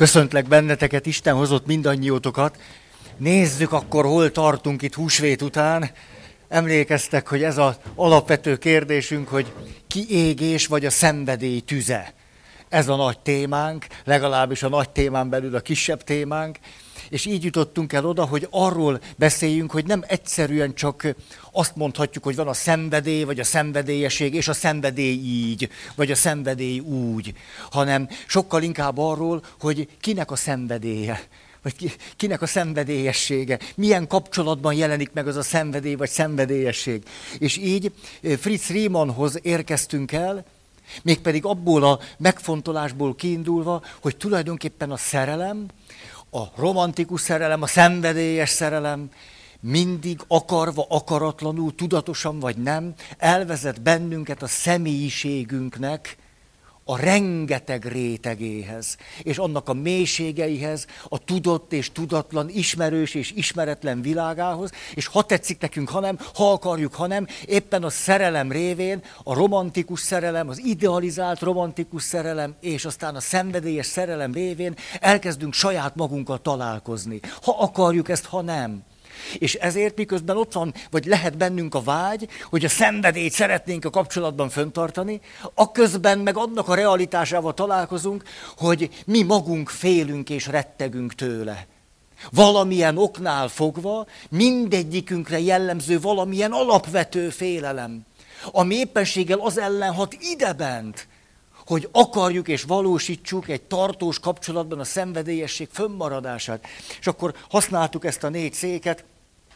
Köszöntlek benneteket, Isten hozott mindannyiótokat. Nézzük akkor, hol tartunk itt húsvét után. Emlékeztek, hogy ez az alapvető kérdésünk, hogy kiégés vagy a szenvedély tüze. Ez a nagy témánk, legalábbis a nagy témán belül a kisebb témánk. És így jutottunk el oda, hogy arról beszéljünk, hogy nem egyszerűen csak azt mondhatjuk, hogy van a szenvedély, vagy a szenvedélyesség, és a szenvedély így, vagy a szenvedély úgy, hanem sokkal inkább arról, hogy kinek a szenvedélye, vagy kinek a szenvedélyessége, milyen kapcsolatban jelenik meg az a szenvedély vagy szenvedélyesség. És így eh, Fritz Riemannhoz érkeztünk el, mégpedig abból a megfontolásból kiindulva, hogy tulajdonképpen a szerelem, a romantikus szerelem, a szenvedélyes szerelem mindig akarva, akaratlanul, tudatosan vagy nem, elvezet bennünket a személyiségünknek a rengeteg rétegéhez, és annak a mélységeihez, a tudott és tudatlan, ismerős és ismeretlen világához, és ha tetszik nekünk, hanem, ha akarjuk, hanem, éppen a szerelem révén, a romantikus szerelem, az idealizált romantikus szerelem, és aztán a szenvedélyes szerelem révén elkezdünk saját magunkkal találkozni. Ha akarjuk ezt, ha nem. És ezért miközben ott van, vagy lehet bennünk a vágy, hogy a szenvedélyt szeretnénk a kapcsolatban föntartani, a közben meg annak a realitásával találkozunk, hogy mi magunk félünk és rettegünk tőle. Valamilyen oknál fogva mindegyikünkre jellemző valamilyen alapvető félelem, ami éppenséggel az ellen hat idebent, hogy akarjuk és valósítsuk egy tartós kapcsolatban a szenvedélyesség fönnmaradását. És akkor használtuk ezt a négy széket,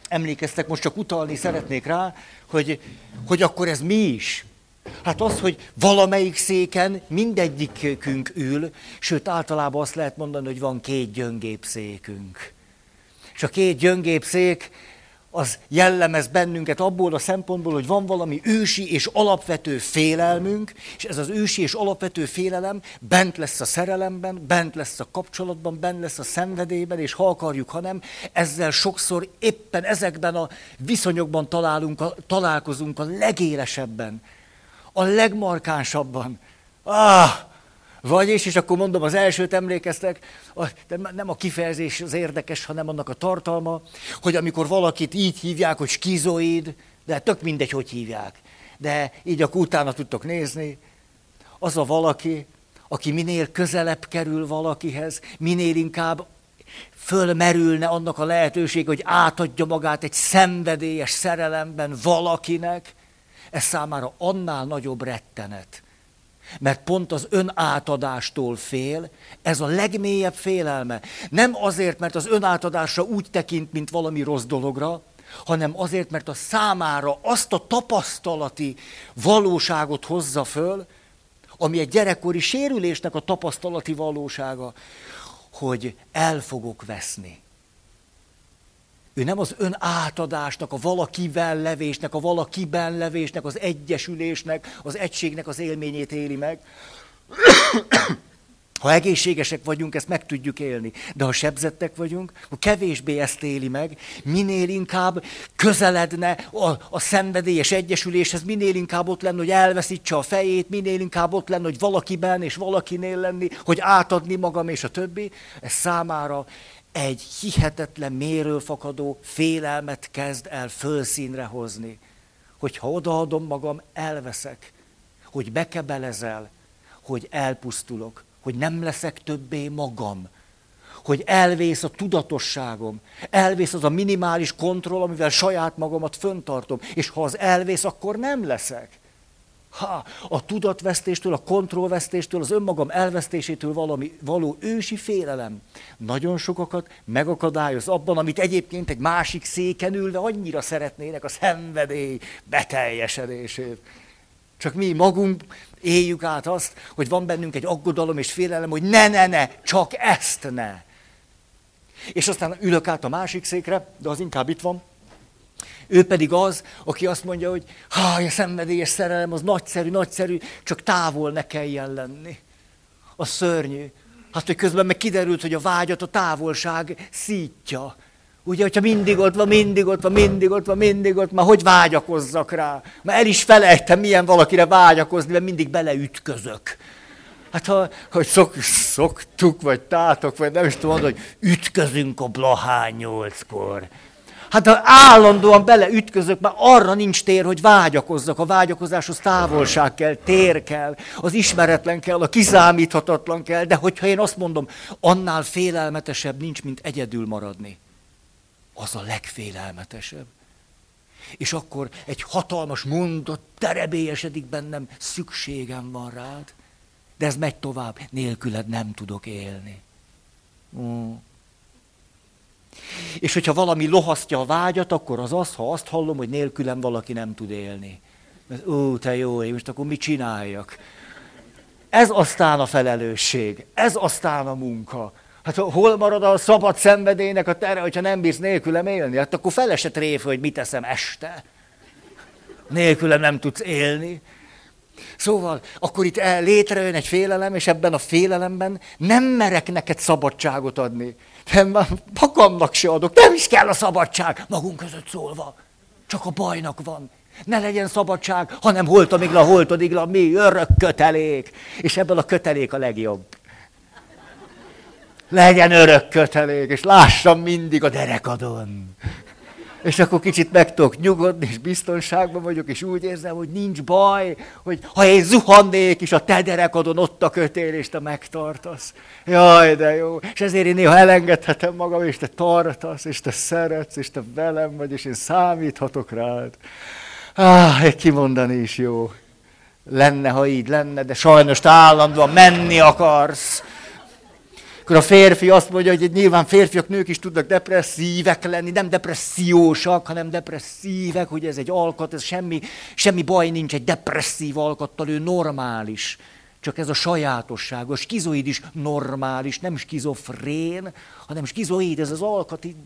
emlékeztek, most csak utalni szeretnék rá, hogy, hogy akkor ez mi is. Hát az, hogy valamelyik széken mindegyikünk ül, sőt általában azt lehet mondani, hogy van két gyöngép székünk. És a két gyöngép szék az jellemez bennünket abból a szempontból, hogy van valami ősi és alapvető félelmünk, és ez az ősi és alapvető félelem bent lesz a szerelemben, bent lesz a kapcsolatban, bent lesz a szenvedélyben, és ha akarjuk, ha nem, ezzel sokszor éppen ezekben a viszonyokban találunk, a, találkozunk a legélesebben, a legmarkánsabban. Ah, vagyis, és akkor mondom, az elsőt emlékeztek, de nem a kifejezés az érdekes, hanem annak a tartalma, hogy amikor valakit így hívják, hogy skizoid, de tök mindegy, hogy hívják. De így akkor utána tudtok nézni, az a valaki, aki minél közelebb kerül valakihez, minél inkább fölmerülne annak a lehetőség, hogy átadja magát egy szenvedélyes szerelemben valakinek, ez számára annál nagyobb rettenet mert pont az önátadástól fél, ez a legmélyebb félelme. Nem azért, mert az önátadásra úgy tekint, mint valami rossz dologra, hanem azért, mert a számára azt a tapasztalati valóságot hozza föl, ami egy gyerekkori sérülésnek a tapasztalati valósága, hogy el fogok veszni. Ő nem az ön átadásnak, a valakivel levésnek, a valakiben levésnek, az egyesülésnek, az egységnek az élményét éli meg. Ha egészségesek vagyunk, ezt meg tudjuk élni. De ha sebzettek vagyunk, akkor kevésbé ezt éli meg. Minél inkább közeledne a, a szenvedélyes egyesüléshez, minél inkább ott lenne, hogy elveszítse a fejét, minél inkább ott lenne, hogy valakiben és valakinél lenni, hogy átadni magam és a többi. Ez számára egy hihetetlen méről fakadó félelmet kezd el fölszínre hozni. Hogy ha odaadom magam, elveszek. Hogy bekebelezel, hogy elpusztulok, hogy nem leszek többé magam, hogy elvész a tudatosságom, elvész az a minimális kontroll, amivel saját magamat föntartom, és ha az elvész, akkor nem leszek. Ha, a tudatvesztéstől, a kontrollvesztéstől, az önmagam elvesztésétől valami, való ősi félelem nagyon sokakat megakadályoz abban, amit egyébként egy másik széken ülve annyira szeretnének a szenvedély beteljesedését. Csak mi magunk éljük át azt, hogy van bennünk egy aggodalom és félelem, hogy ne, ne, ne, csak ezt ne. És aztán ülök át a másik székre, de az inkább itt van, ő pedig az, aki azt mondja, hogy ha a szenvedélyes szerelem az nagyszerű, nagyszerű, csak távol ne kelljen lenni. A szörnyű. Hát, hogy közben meg kiderült, hogy a vágyat a távolság szítja. Ugye, hogyha mindig ott van, mindig ott van, mindig ott van, mindig ott van, hogy vágyakozzak rá? Már el is felejtem, milyen valakire vágyakozni, mert mindig beleütközök. Hát ha, hogy szok, szoktuk, vagy tátok, vagy nem is tudom hogy ütközünk a Blahán nyolckor. Hát ha állandóan beleütközök, már arra nincs tér, hogy vágyakozzak. A vágyakozáshoz távolság kell, tér kell, az ismeretlen kell, a kiszámíthatatlan kell, de hogyha én azt mondom, annál félelmetesebb nincs, mint egyedül maradni. Az a legfélelmetesebb. És akkor egy hatalmas mondat terebélyesedik bennem, szükségem van rád, de ez megy tovább, nélküled nem tudok élni. Mm. És hogyha valami lohasztja a vágyat, akkor az az, ha azt hallom, hogy nélkülem valaki nem tud élni. Ó, te jó, én most akkor mit csináljak? Ez aztán a felelősség, ez aztán a munka. Hát hol marad a szabad szenvedélynek a tere, hogyha nem bírsz nélkülem élni? Hát akkor felesett tréf, hogy mit teszem este. Nélkülem nem tudsz élni. Szóval akkor itt létrejön egy félelem, és ebben a félelemben nem merek neked szabadságot adni. Nem, magamnak se adok. Nem is kell a szabadság, magunk között szólva. Csak a bajnak van. Ne legyen szabadság, hanem holtomigla, holtodigla, mi örök kötelék. És ebből a kötelék a legjobb. Legyen örök kötelék, és lássam mindig a derekadon. És akkor kicsit meg tudok nyugodni, és biztonságban vagyok, és úgy érzem, hogy nincs baj, hogy ha én zuhannék, és a te derekadon ott a kötél, és te megtartasz. Jaj, de jó. És ezért én néha elengedhetem magam, és te tartasz, és te szeretsz, és te velem vagy, és én számíthatok rád. Ah, egy kimondani is jó. Lenne, ha így lenne, de sajnos te állandóan menni akarsz. Akkor a férfi azt mondja, hogy nyilván férfiak, nők is tudnak depresszívek lenni, nem depressziósak, hanem depresszívek, hogy ez egy alkat, ez semmi, semmi baj nincs egy depresszív alkattal, ő normális. Csak ez a sajátosság, a skizoid is normális, nem skizofrén, hanem skizoid, ez az alkati,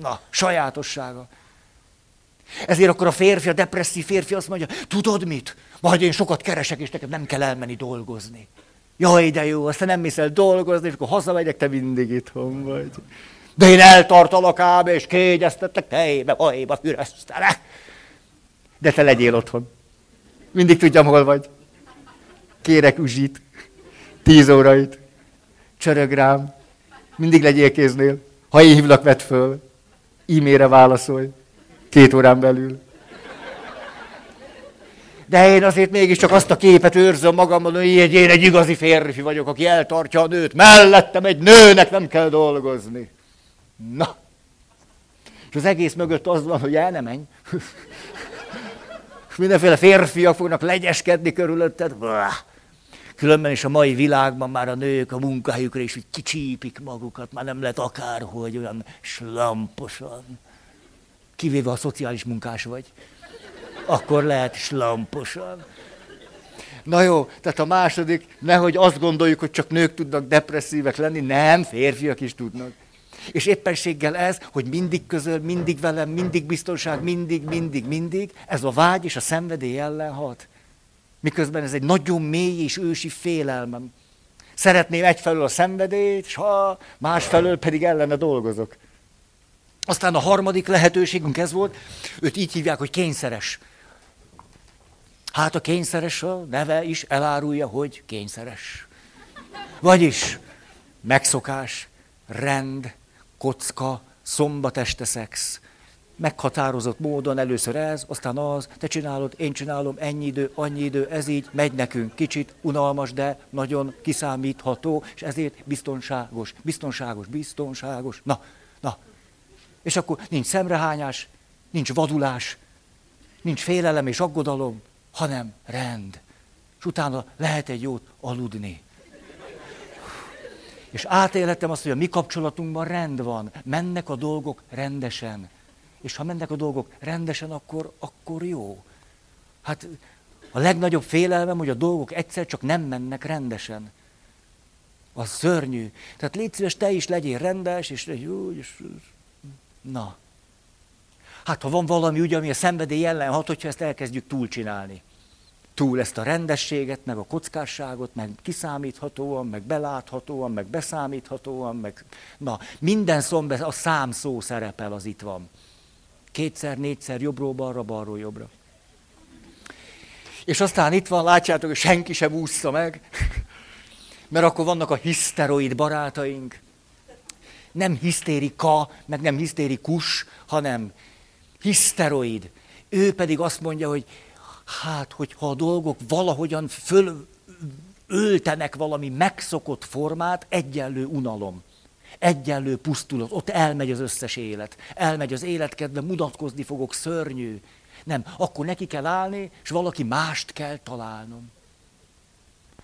na, sajátossága. Ezért akkor a férfi, a depresszív férfi azt mondja, tudod mit? Majd én sokat keresek, és neked nem kell elmenni dolgozni. Jaj, de jó, aztán nem mész el dolgozni, és akkor hazamegyek, te mindig itthon vagy. De én eltartalak ám, és kényeztetek tejbe, bajba füresztelek. De te legyél otthon. Mindig tudjam, hol vagy. Kérek uzsit, tíz órait, csörög rám, mindig legyél kéznél. Ha én hívlak, vedd föl, e-mailre válaszolj, két órán belül de én azért mégiscsak azt a képet őrzöm magamban, hogy én egy igazi férfi vagyok, aki eltartja a nőt. Mellettem egy nőnek nem kell dolgozni. Na. És az egész mögött az van, hogy el nem menj. És mindenféle férfiak fognak legyeskedni körülötted. Különben is a mai világban már a nők a munkahelyükre is kicsípik magukat, már nem lehet akárhogy olyan slamposan. Kivéve a szociális munkás vagy akkor lehet slamposan. Na jó, tehát a második, nehogy azt gondoljuk, hogy csak nők tudnak depresszívek lenni, nem, férfiak is tudnak. És éppenséggel ez, hogy mindig közöl, mindig velem, mindig biztonság, mindig, mindig, mindig, ez a vágy és a szenvedély ellen hat. Miközben ez egy nagyon mély és ősi félelmem. Szeretném egyfelől a szenvedélyt, és ha másfelől pedig ellene dolgozok. Aztán a harmadik lehetőségünk ez volt, őt így hívják, hogy kényszeres. Hát a kényszeres a neve is elárulja, hogy kényszeres. Vagyis megszokás, rend, kocka, szombat szex. Meghatározott módon először ez, aztán az, te csinálod, én csinálom, ennyi idő, annyi idő, ez így megy nekünk. Kicsit unalmas, de nagyon kiszámítható, és ezért biztonságos, biztonságos, biztonságos. Na, na. És akkor nincs szemrehányás, nincs vadulás, nincs félelem és aggodalom, hanem rend. És utána lehet egy jót aludni. És átélhetem azt, hogy a mi kapcsolatunkban rend van. Mennek a dolgok rendesen. És ha mennek a dolgok rendesen, akkor, akkor jó. Hát a legnagyobb félelmem, hogy a dolgok egyszer csak nem mennek rendesen. Az szörnyű. Tehát légy szíves, te is legyél rendes, és jó, és... Na. Hát ha van valami ugye, ami a szenvedély ellen hat, hogyha ezt elkezdjük túlcsinálni túl ezt a rendességet, meg a kockásságot, meg kiszámíthatóan, meg beláthatóan, meg beszámíthatóan, meg... Na, minden szombe a szám szó szerepel, az itt van. Kétszer, négyszer, jobbról balra, balról jobbra. És aztán itt van, látjátok, hogy senki sem úszta meg. Mert akkor vannak a hiszteroid barátaink. Nem hisztérika, meg nem hisztérikus, hanem hiszteroid. Ő pedig azt mondja, hogy hát, hogyha a dolgok valahogyan föl valami megszokott formát, egyenlő unalom. Egyenlő pusztulat. Ott elmegy az összes élet. Elmegy az életkedve, mutatkozni fogok, szörnyű. Nem, akkor neki kell állni, és valaki mást kell találnom.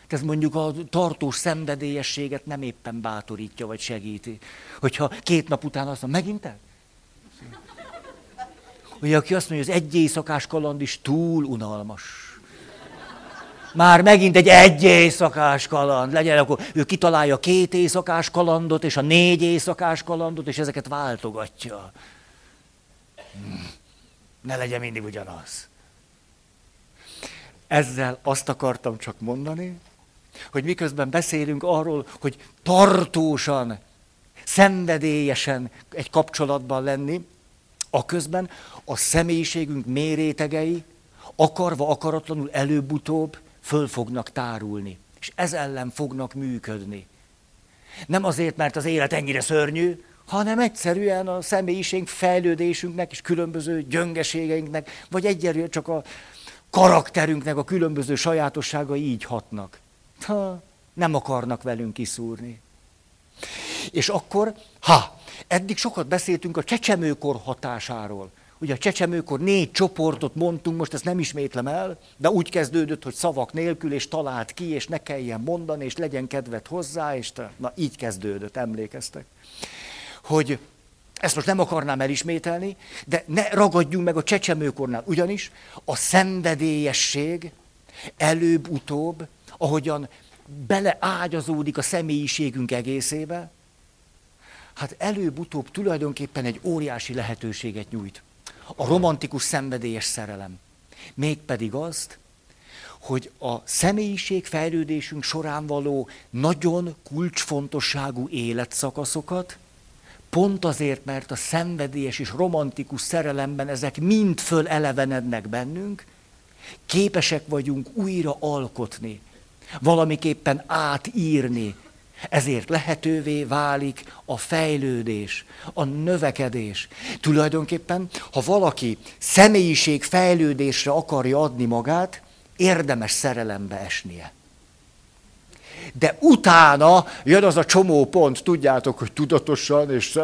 Ez mondjuk a tartós szenvedélyességet nem éppen bátorítja, vagy segíti. Hogyha két nap után azt mondja, megint el? Ugye, aki azt mondja, hogy az egy éjszakás kaland is túl unalmas. Már megint egy egy éjszakás kaland legyen, akkor ő kitalálja két éjszakás kalandot, és a négy éjszakás kalandot, és ezeket váltogatja. Ne legyen mindig ugyanaz. Ezzel azt akartam csak mondani, hogy miközben beszélünk arról, hogy tartósan, szenvedélyesen egy kapcsolatban lenni, a közben a személyiségünk mérétegei akarva, akaratlanul előbb-utóbb föl fognak tárulni, és ez ellen fognak működni. Nem azért, mert az élet ennyire szörnyű, hanem egyszerűen a személyiség fejlődésünknek és különböző gyöngeségeinknek, vagy egyelőre csak a karakterünknek a különböző sajátosságai így hatnak. Ha, nem akarnak velünk kiszúrni. És akkor, ha, eddig sokat beszéltünk a csecsemőkor hatásáról. Ugye a csecsemőkor négy csoportot mondtunk, most ezt nem ismétlem el, de úgy kezdődött, hogy szavak nélkül, és talált ki, és ne kelljen mondani, és legyen kedvet hozzá, és te, na így kezdődött, emlékeztek. Hogy ezt most nem akarnám elismételni, de ne ragadjunk meg a csecsemőkornál, ugyanis a szenvedélyesség előbb-utóbb ahogyan beleágyazódik a személyiségünk egészébe, hát előbb-utóbb tulajdonképpen egy óriási lehetőséget nyújt. A romantikus szenvedélyes szerelem. Mégpedig azt, hogy a személyiség fejlődésünk során való nagyon kulcsfontosságú életszakaszokat, pont azért, mert a szenvedélyes és romantikus szerelemben ezek mind fölelevenednek bennünk, képesek vagyunk újra alkotni, valamiképpen átírni. Ezért lehetővé válik a fejlődés, a növekedés. Tulajdonképpen, ha valaki személyiség fejlődésre akarja adni magát, érdemes szerelembe esnie. De utána jön az a csomó pont, tudjátok, hogy tudatosan, és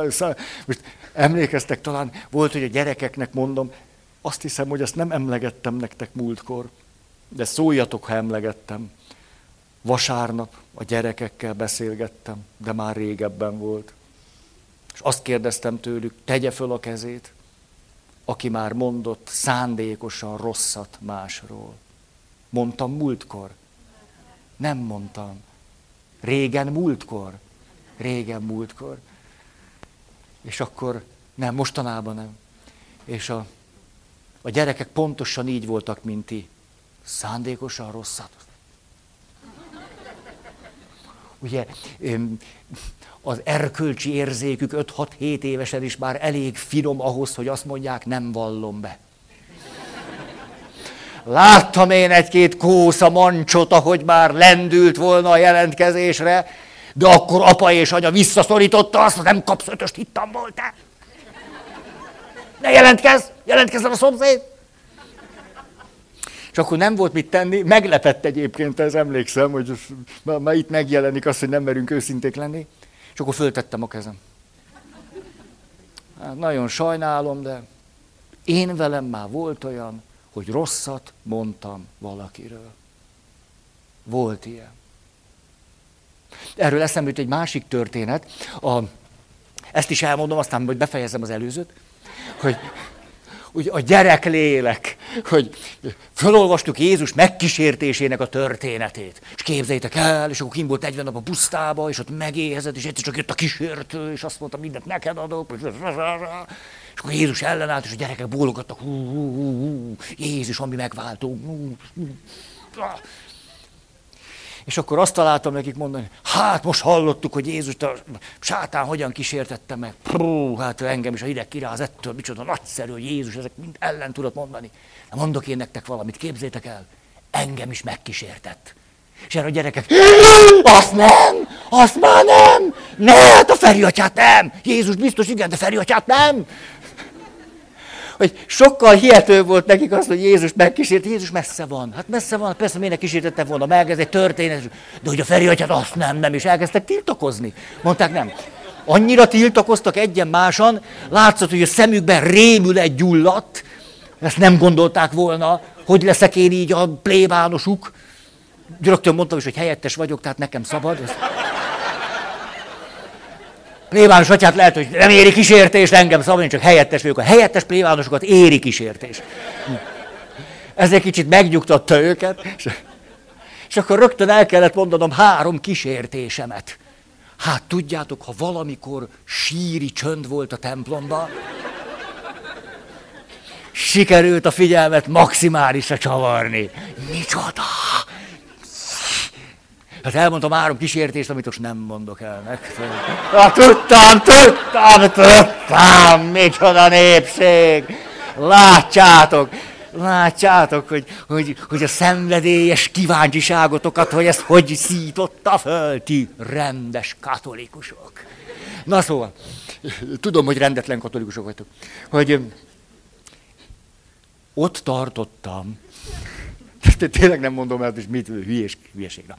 most emlékeztek talán, volt, hogy a gyerekeknek mondom, azt hiszem, hogy ezt nem emlegettem nektek múltkor, de szóljatok, ha emlegettem. Vasárnap a gyerekekkel beszélgettem, de már régebben volt. És azt kérdeztem tőlük, tegye föl a kezét, aki már mondott szándékosan rosszat másról. Mondtam múltkor? Nem mondtam. Régen múltkor? Régen múltkor. És akkor nem, mostanában nem. És a, a gyerekek pontosan így voltak, mint ti. Szándékosan rosszat ugye az erkölcsi érzékük 5-6-7 évesen is már elég finom ahhoz, hogy azt mondják, nem vallom be. Láttam én egy-két kósza mancsot, ahogy már lendült volna a jelentkezésre, de akkor apa és anya visszaszorította azt, hogy nem kapsz ötöst, hittam volt -e. Ne jelentkezz, jelentkezzen a szomszéd. És akkor nem volt mit tenni, meglepett egyébként, ez emlékszem, hogy már itt megjelenik az, hogy nem merünk őszinték lenni, és akkor föltettem a kezem. Hát nagyon sajnálom, de én velem már volt olyan, hogy rosszat mondtam valakiről. Volt ilyen. Erről eszembe jut egy másik történet. A, ezt is elmondom, aztán hogy befejezem az előzőt, hogy úgy a gyereklélek, hogy felolvastuk Jézus megkísértésének a történetét. És képzeljétek el, és akkor kim volt 40 nap a pusztába, és ott megéhezett, és egyszer csak jött a kísértő, és azt mondta, mindent neked adok. És akkor Jézus ellenállt, és a gyerekek bólogattak, hú, hú, hú, hú, Jézus, ami megváltó. Hú, hú. És akkor azt találtam nekik mondani, hát most hallottuk, hogy Jézus a sátán hogyan kísértette meg. Pú, hát engem is a hideg kiráz ettől, micsoda nagyszerű, hogy Jézus ezek mind ellen tudott mondani. De mondok én nektek valamit, képzétek el, engem is megkísértett. És erre a gyerekek, azt nem, azt már nem, ne, hát a Feri atyát nem. Jézus biztos igen, de Feri atyát nem. Hogy sokkal hihető volt nekik az, hogy Jézus megkísért. Jézus messze van. Hát messze van, persze miért kísértette volna meg, ez egy történet. De hogy a Feri atyát azt nem, nem, és elkezdtek tiltakozni. Mondták nem. Annyira tiltakoztak egyen-másan, látszott, hogy a szemükben rémület gyulladt, ezt nem gondolták volna, hogy leszek én így a plébánosuk. Rögtön mondtam is, hogy helyettes vagyok, tehát nekem szabad. Ez... Plébános atyát lehet, hogy nem éri kísértés, engem szabad, én csak helyettes vagyok. A helyettes plébánosokat éri kísértés. Ez egy kicsit megnyugtatta őket. És akkor rögtön el kellett mondanom három kísértésemet. Hát tudjátok, ha valamikor síri csönd volt a templomban, sikerült a figyelmet maximálisra csavarni. Micsoda! Hát elmondtam három kísértést, amit most nem mondok el nektek. Hát, tudtam, tudtam, tudtam, micsoda népség! Látjátok, látjátok, hogy, hogy, hogy a szenvedélyes kíváncsiságotokat, hogy ezt hogy szította föl ti rendes katolikusok. Na szóval, tudom, hogy rendetlen katolikusok vagytok, hogy ott tartottam, tényleg nem mondom el, hogy mit hülyés, hülyeség. Na.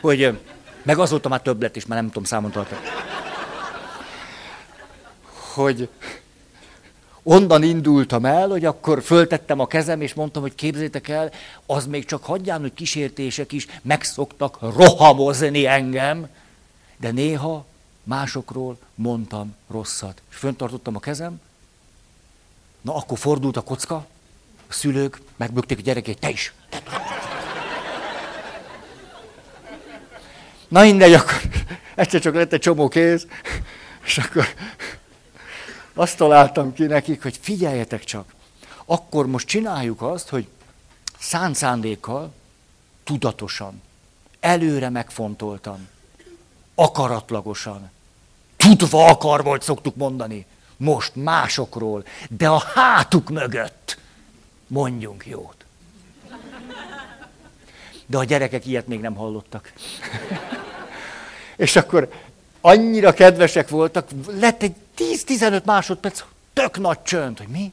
Hogy, meg azóta már több lett is, már nem tudom számon tartani. Hogy onnan indultam el, hogy akkor föltettem a kezem, és mondtam, hogy képzétek el, az még csak hagyján, hogy kísértések is megszoktak rohamozni engem, de néha másokról mondtam rosszat. És föntartottam a kezem, na akkor fordult a kocka, a szülők megbökték a gyerekét, te is. Na mindegy, akkor egyszer csak lett egy csomó kéz, és akkor azt találtam ki nekik, hogy figyeljetek csak, akkor most csináljuk azt, hogy szánt szándékkal, tudatosan, előre megfontoltan, akaratlagosan, tudva akar volt, szoktuk mondani, most másokról, de a hátuk mögött mondjunk jót. De a gyerekek ilyet még nem hallottak. És akkor annyira kedvesek voltak, lett egy 10-15 másodperc, tök nagy csönd, hogy mi?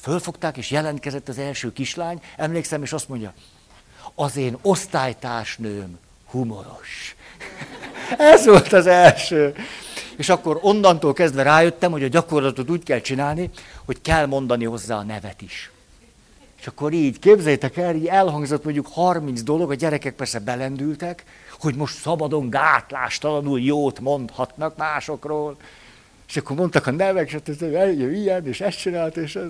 Fölfogták, és jelentkezett az első kislány, emlékszem, és azt mondja, az én osztálytársnőm humoros. Ez volt az első. És akkor onnantól kezdve rájöttem, hogy a gyakorlatot úgy kell csinálni, hogy kell mondani hozzá a nevet is. És akkor így, képzeljétek el, így elhangzott mondjuk 30 dolog, a gyerekek persze belendültek, hogy most szabadon gátlástalanul jót mondhatnak másokról. És akkor mondtak a nevek, és hát ez ilyen, és ezt csinált, és ez.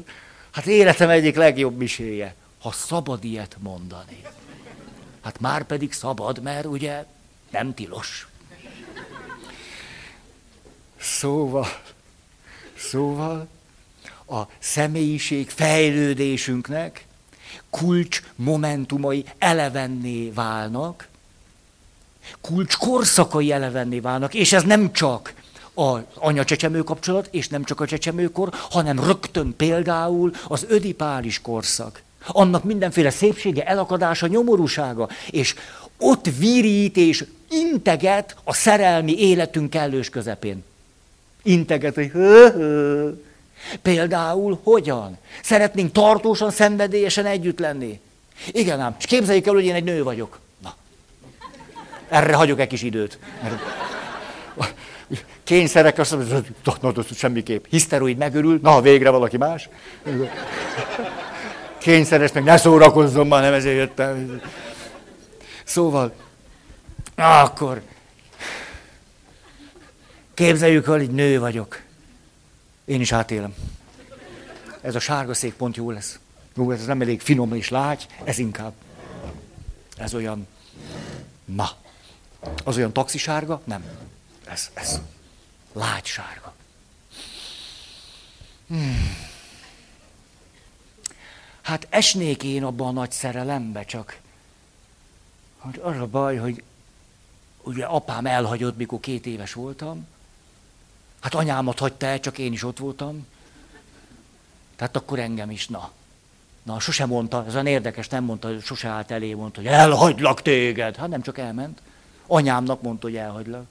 Hát életem egyik legjobb miséje, ha szabad ilyet mondani. Hát már pedig szabad, mert ugye nem tilos. Szóval, szóval a személyiség fejlődésünknek kulcs momentumai elevenné válnak, kulcs korszakai elevenné válnak, és ez nem csak az anya-csecsemő kapcsolat, és nem csak a csecsemőkor, hanem rögtön például az ödipális korszak. Annak mindenféle szépsége, elakadása, nyomorúsága, és ott virít és integet a szerelmi életünk kellős közepén. Integet, hogy hö, hö. Például hogyan? Szeretnénk tartósan, szenvedélyesen együtt lenni. Igen ám, és képzeljük el, hogy én egy nő vagyok. Na, erre hagyok egy kis időt. Kényszerek, azt mondom, hogy semmiképp. Hiszteroid megörül, na, végre valaki más. Kényszeres, meg ne szórakozzon már, nem ezért jöttem. Szóval, akkor Képzeljük el, hogy nő vagyok. Én is átélem. Ez a sárga szék pont jó lesz. Jó, ez nem elég finom és lágy, ez inkább. Ez olyan, na, az olyan taxisárga? Nem. Ez, ez lágy sárga. Hmm. Hát esnék én abban a nagy szerelembe, csak hogy az a baj, hogy ugye apám elhagyott, mikor két éves voltam, Hát anyámat hagyta el, csak én is ott voltam. Tehát akkor engem is, na. Na, sose mondta, ez olyan érdekes, nem mondta, sose állt elé, mondta, hogy elhagylak téged. Hát nem csak elment. Anyámnak mondta, hogy elhagylak.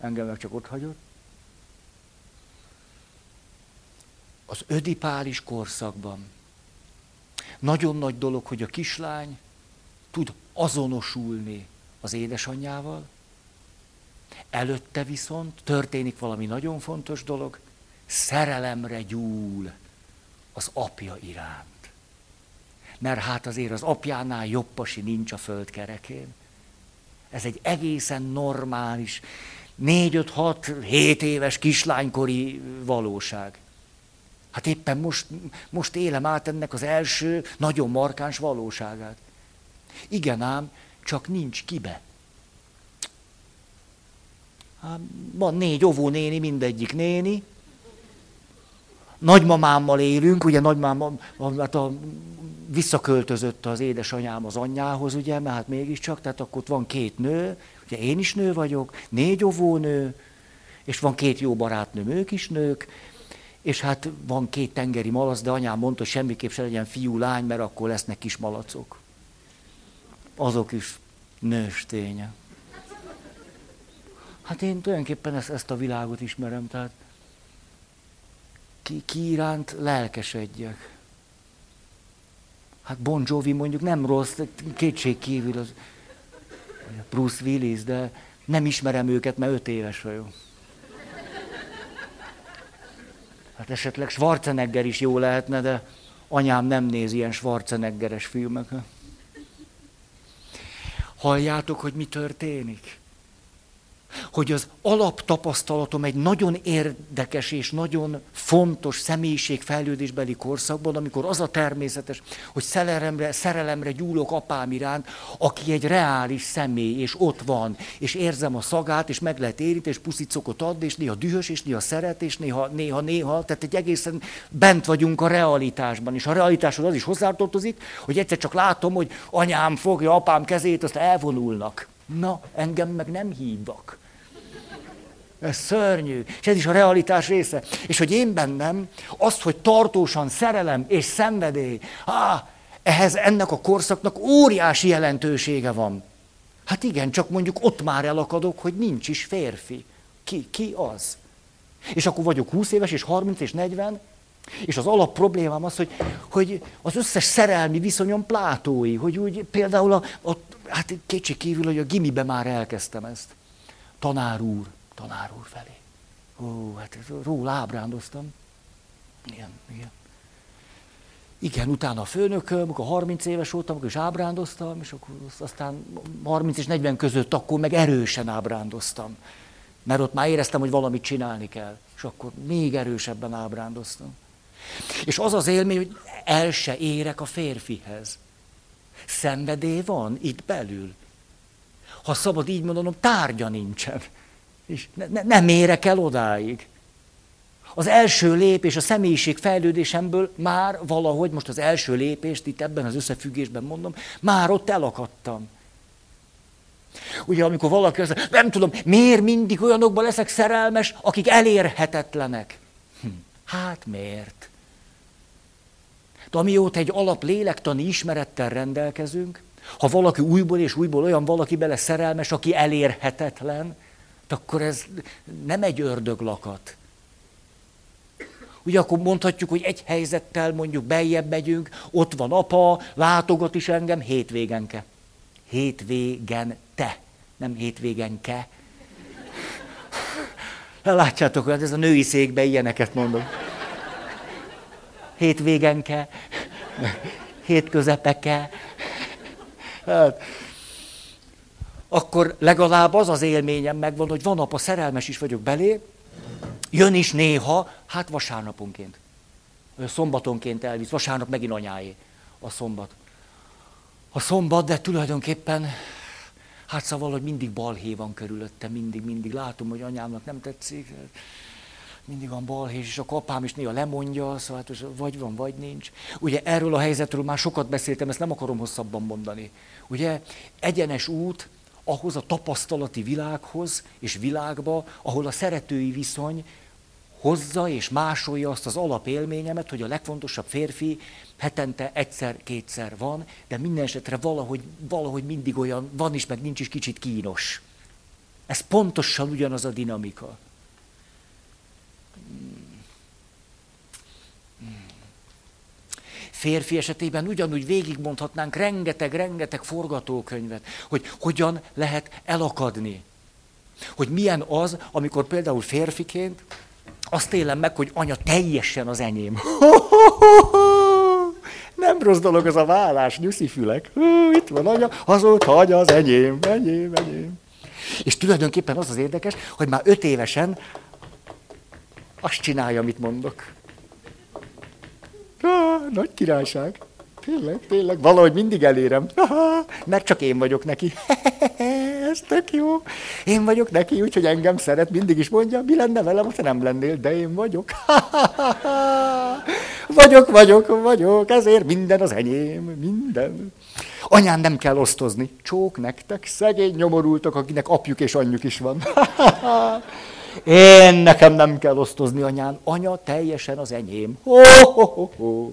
Engem meg csak ott hagyott. Az ödipális korszakban nagyon nagy dolog, hogy a kislány tud azonosulni az édesanyjával, előtte viszont történik valami nagyon fontos dolog, szerelemre gyúl az apja iránt. Mert hát azért az apjánál jobb pasi nincs a földkerekén. Ez egy egészen normális, négy, öt, hat, hét éves kislánykori valóság. Hát éppen most, most élem át ennek az első nagyon markáns valóságát. Igen ám, csak nincs kibe. Hát, van négy óvónéni, mindegyik néni. Nagymamámmal élünk, ugye nagymám, hát a, visszaköltözött az édesanyám az anyjához, ugye, mert hát mégiscsak, tehát akkor ott van két nő, ugye én is nő vagyok, négy óvónő, és van két jó barátnőm, ők is nők, és hát van két tengeri malac, de anyám mondta, hogy semmiképp se legyen fiú-lány, mert akkor lesznek kis malacok. Azok is nősténye. Hát én tulajdonképpen ezt, ezt a világot ismerem, tehát ki, ki iránt lelkesedjek. Hát Bon Jovi mondjuk nem rossz, kétség kívül az Bruce Willis, de nem ismerem őket, mert öt éves vagyok. Hát esetleg Schwarzenegger is jó lehetne, de anyám nem néz ilyen Schwarzeneggeres filmeket. Halljátok, hogy mi történik? Hogy az alaptapasztalatom egy nagyon érdekes és nagyon fontos személyiségfejlődésbeli korszakban, amikor az a természetes, hogy szerelemre, szerelemre gyúlok apám iránt, aki egy reális személy, és ott van, és érzem a szagát, és meg lehet érinteni, és puszicokot ad, és néha dühös, és néha szeret, és néha, néha, néha, tehát egy egészen bent vagyunk a realitásban, és a realitáshoz az is hozzátartozik, hogy egyszer csak látom, hogy anyám fogja apám kezét, azt elvonulnak. Na, engem meg nem hívnak. Ez szörnyű. És ez is a realitás része. És hogy én bennem azt, hogy tartósan szerelem és szenvedély, á, ehhez ennek a korszaknak óriási jelentősége van. Hát igen, csak mondjuk ott már elakadok, hogy nincs is férfi. Ki, ki az? És akkor vagyok 20 éves, és 30, és 40, és az alap problémám az, hogy, hogy az összes szerelmi viszonyom plátói, hogy úgy például a, a hát kétség kívül, hogy a gimibe már elkezdtem ezt. Tanár úr, tanár úr felé. Ó, hát róla ábrándoztam. Igen, igen. Igen, utána a főnököm, amikor 30 éves voltam, akkor is ábrándoztam, és akkor aztán 30 és 40 között akkor meg erősen ábrándoztam. Mert ott már éreztem, hogy valamit csinálni kell. És akkor még erősebben ábrándoztam. És az az élmény, hogy el se érek a férfihez. Szenvedély van itt belül. Ha szabad így mondanom, tárgya nincsen. És ne, ne, nem érek el odáig. Az első lépés a személyiség fejlődésemből már valahogy, most az első lépést itt ebben az összefüggésben mondom, már ott elakadtam. Ugye, amikor valaki azt mondja, nem tudom, miért mindig olyanokban leszek szerelmes, akik elérhetetlenek? Hm, hát miért? De amióta egy alap lélektani ismerettel rendelkezünk, ha valaki újból és újból olyan valaki bele szerelmes, aki elérhetetlen, akkor ez nem egy ördöglakat. Ugye akkor mondhatjuk, hogy egy helyzettel mondjuk beljebb megyünk, ott van apa, látogat is engem hétvégenke. Hétvégen te, nem hétvégenke. Látjátok, hogy ez a női székben ilyeneket mondom. Hétvégenke, hétközepeke. Hát, akkor legalább az az élményem megvan, hogy van apa, szerelmes is vagyok belé, jön is néha, hát vasárnaponként. Szombatonként elvisz, vasárnap megint anyáé a szombat. A szombat, de tulajdonképpen, hát szóval, hogy mindig balhé van körülötte, mindig, mindig látom, hogy anyámnak nem tetszik, mindig van balhés, és a apám is néha lemondja, szóval hát vagy van, vagy nincs. Ugye erről a helyzetről már sokat beszéltem, ezt nem akarom hosszabban mondani. Ugye egyenes út, ahhoz a tapasztalati világhoz és világba, ahol a szeretői viszony hozza és másolja azt az alapélményemet, hogy a legfontosabb férfi hetente egyszer-kétszer van, de minden esetre valahogy, valahogy mindig olyan van is, meg nincs is kicsit kínos. Ez pontosan ugyanaz a dinamika. Férfi esetében ugyanúgy végigmondhatnánk rengeteg-rengeteg forgatókönyvet, hogy hogyan lehet elakadni. Hogy milyen az, amikor például férfiként azt élem meg, hogy anya teljesen az enyém. Nem rossz dolog az a vállás, nyuszifülek. Itt van anya, azóta anya az enyém, enyém, enyém. És tulajdonképpen az az érdekes, hogy már öt évesen azt csinálja, amit mondok. Ah, nagy királyság. Tényleg, tényleg, valahogy mindig elérem. Aha, mert csak én vagyok neki. Ez tök jó. Én vagyok neki, úgyhogy engem szeret, mindig is mondja, mi lenne velem, ha nem lennél, de én vagyok. vagyok, vagyok, vagyok, ezért minden az enyém, minden. Anyán nem kell osztozni. Csók nektek, szegény nyomorultak, akinek apjuk és anyjuk is van. Én nekem nem kell osztozni anyán. Anya teljesen az enyém. Ho, ho, ho, ho.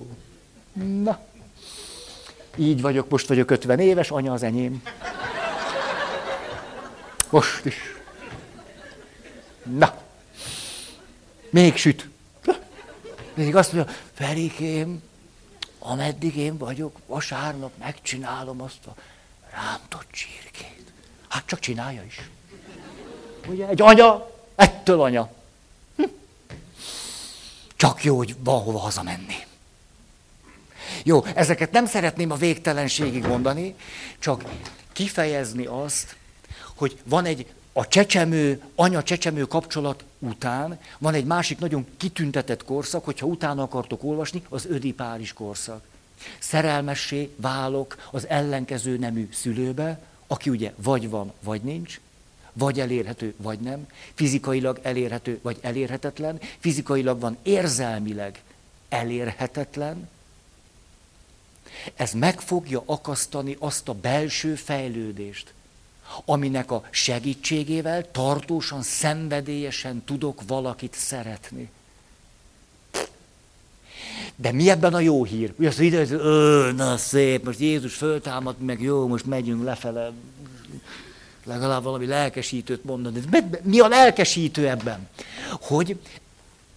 Na. Így vagyok, most vagyok 50 éves, anya az enyém. Most is. Na. Még süt. Még azt mondja, Ferikém, ameddig én vagyok, vasárnap megcsinálom azt a rántott csirkét. Hát csak csinálja is. Ugye, egy anya, ettől anya. Hm. Csak jó, hogy van hova hazamenni. Jó, ezeket nem szeretném a végtelenségig mondani, csak kifejezni azt, hogy van egy a csecsemő, anya-csecsemő kapcsolat után van egy másik nagyon kitüntetett korszak, hogyha utána akartok olvasni, az ödipális korszak. Szerelmessé válok az ellenkező nemű szülőbe, aki ugye vagy van, vagy nincs, vagy elérhető, vagy nem, fizikailag elérhető, vagy elérhetetlen, fizikailag van érzelmileg elérhetetlen, ez meg fogja akasztani azt a belső fejlődést, aminek a segítségével tartósan, szenvedélyesen tudok valakit szeretni. De mi ebben a jó hír? Ugye az hogy na szép, most Jézus föltámad, meg jó, most megyünk lefele, legalább valami lelkesítőt mondani. Mi a lelkesítő ebben? Hogy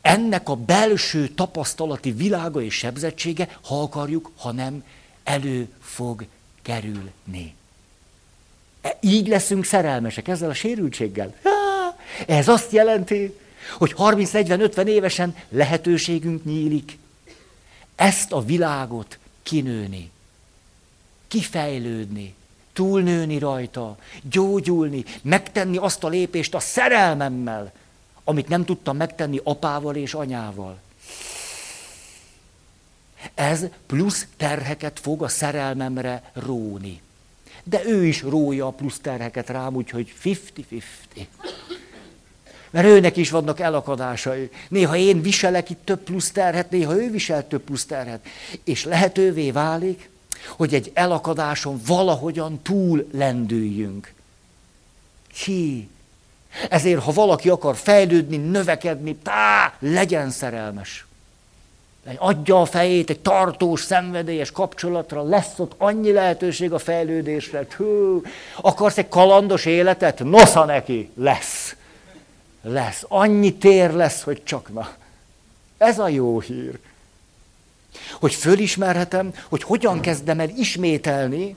ennek a belső tapasztalati világa és sebzettsége, ha akarjuk, ha nem, elő fog kerülni. E, így leszünk szerelmesek ezzel a sérültséggel. Ez azt jelenti, hogy 30-40-50 évesen lehetőségünk nyílik ezt a világot kinőni, kifejlődni, túlnőni rajta, gyógyulni, megtenni azt a lépést a szerelmemmel, amit nem tudtam megtenni apával és anyával. Ez plusz terheket fog a szerelmemre róni. De ő is rója a plusz terheket rám, úgyhogy 50-50. Mert őnek is vannak elakadásai. Néha én viselek itt több plusz terhet, néha ő visel több plusz terhet. És lehetővé válik, hogy egy elakadáson valahogyan túl lendüljünk. Hi. Ezért, ha valaki akar fejlődni, növekedni, tá, legyen szerelmes. Adja a fejét egy tartós, szenvedélyes kapcsolatra, lesz ott annyi lehetőség a fejlődésre. Hú, akarsz egy kalandos életet? Nosza neki, lesz. Lesz. Annyi tér lesz, hogy csak na. Ez a jó hír. Hogy fölismerhetem, hogy hogyan kezdem el ismételni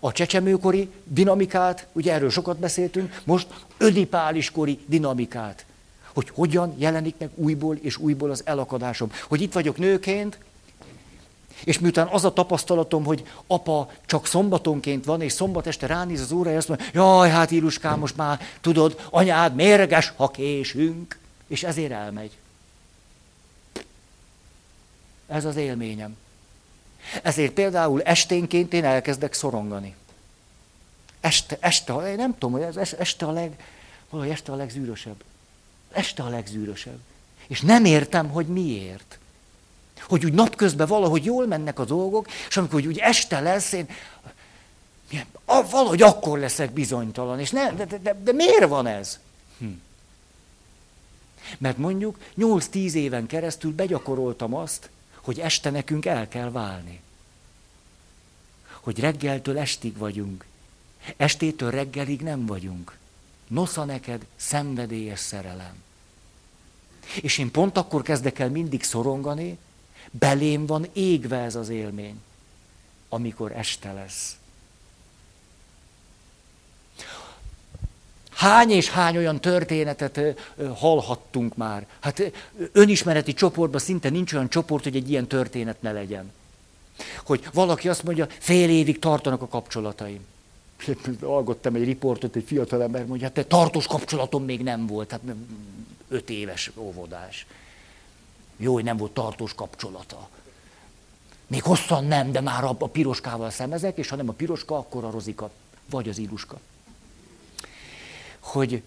a csecsemőkori dinamikát, ugye erről sokat beszéltünk, most ödipáliskori dinamikát hogy hogyan jelenik meg újból és újból az elakadásom. Hogy itt vagyok nőként, és miután az a tapasztalatom, hogy apa csak szombatonként van, és szombat este ránéz az órája, azt mondja, jaj, hát Iluskám, most már tudod, anyád mérges, ha késünk, és ezért elmegy. Ez az élményem. Ezért például esténként én elkezdek szorongani. Este, este, én nem tudom, hogy ez este a leg, valahogy este a legzűrösebb. Este a legzűrösebb. És nem értem, hogy miért. Hogy úgy napközben valahogy jól mennek a dolgok, és amikor úgy este lesz, én milyen, a, valahogy akkor leszek bizonytalan. És ne, de, de, de, de miért van ez? Hm. Mert mondjuk 8-10 éven keresztül begyakoroltam azt, hogy este nekünk el kell válni. Hogy reggeltől estig vagyunk. Estétől reggelig nem vagyunk. Nosza neked szenvedélyes szerelem. És én pont akkor kezdek el mindig szorongani, belém van égve ez az élmény, amikor este lesz. Hány és hány olyan történetet hallhattunk már. Hát önismereti csoportban szinte nincs olyan csoport, hogy egy ilyen történet ne legyen. Hogy valaki azt mondja, fél évig tartanak a kapcsolataim. Algottam egy riportot, egy fiatal ember mondja, hát tartós kapcsolatom még nem volt, hát öt éves óvodás. Jó, hogy nem volt tartós kapcsolata. Még hosszan nem, de már a, a piroskával szemezek, és ha nem a piroska, akkor a rozika, vagy az iluska hogy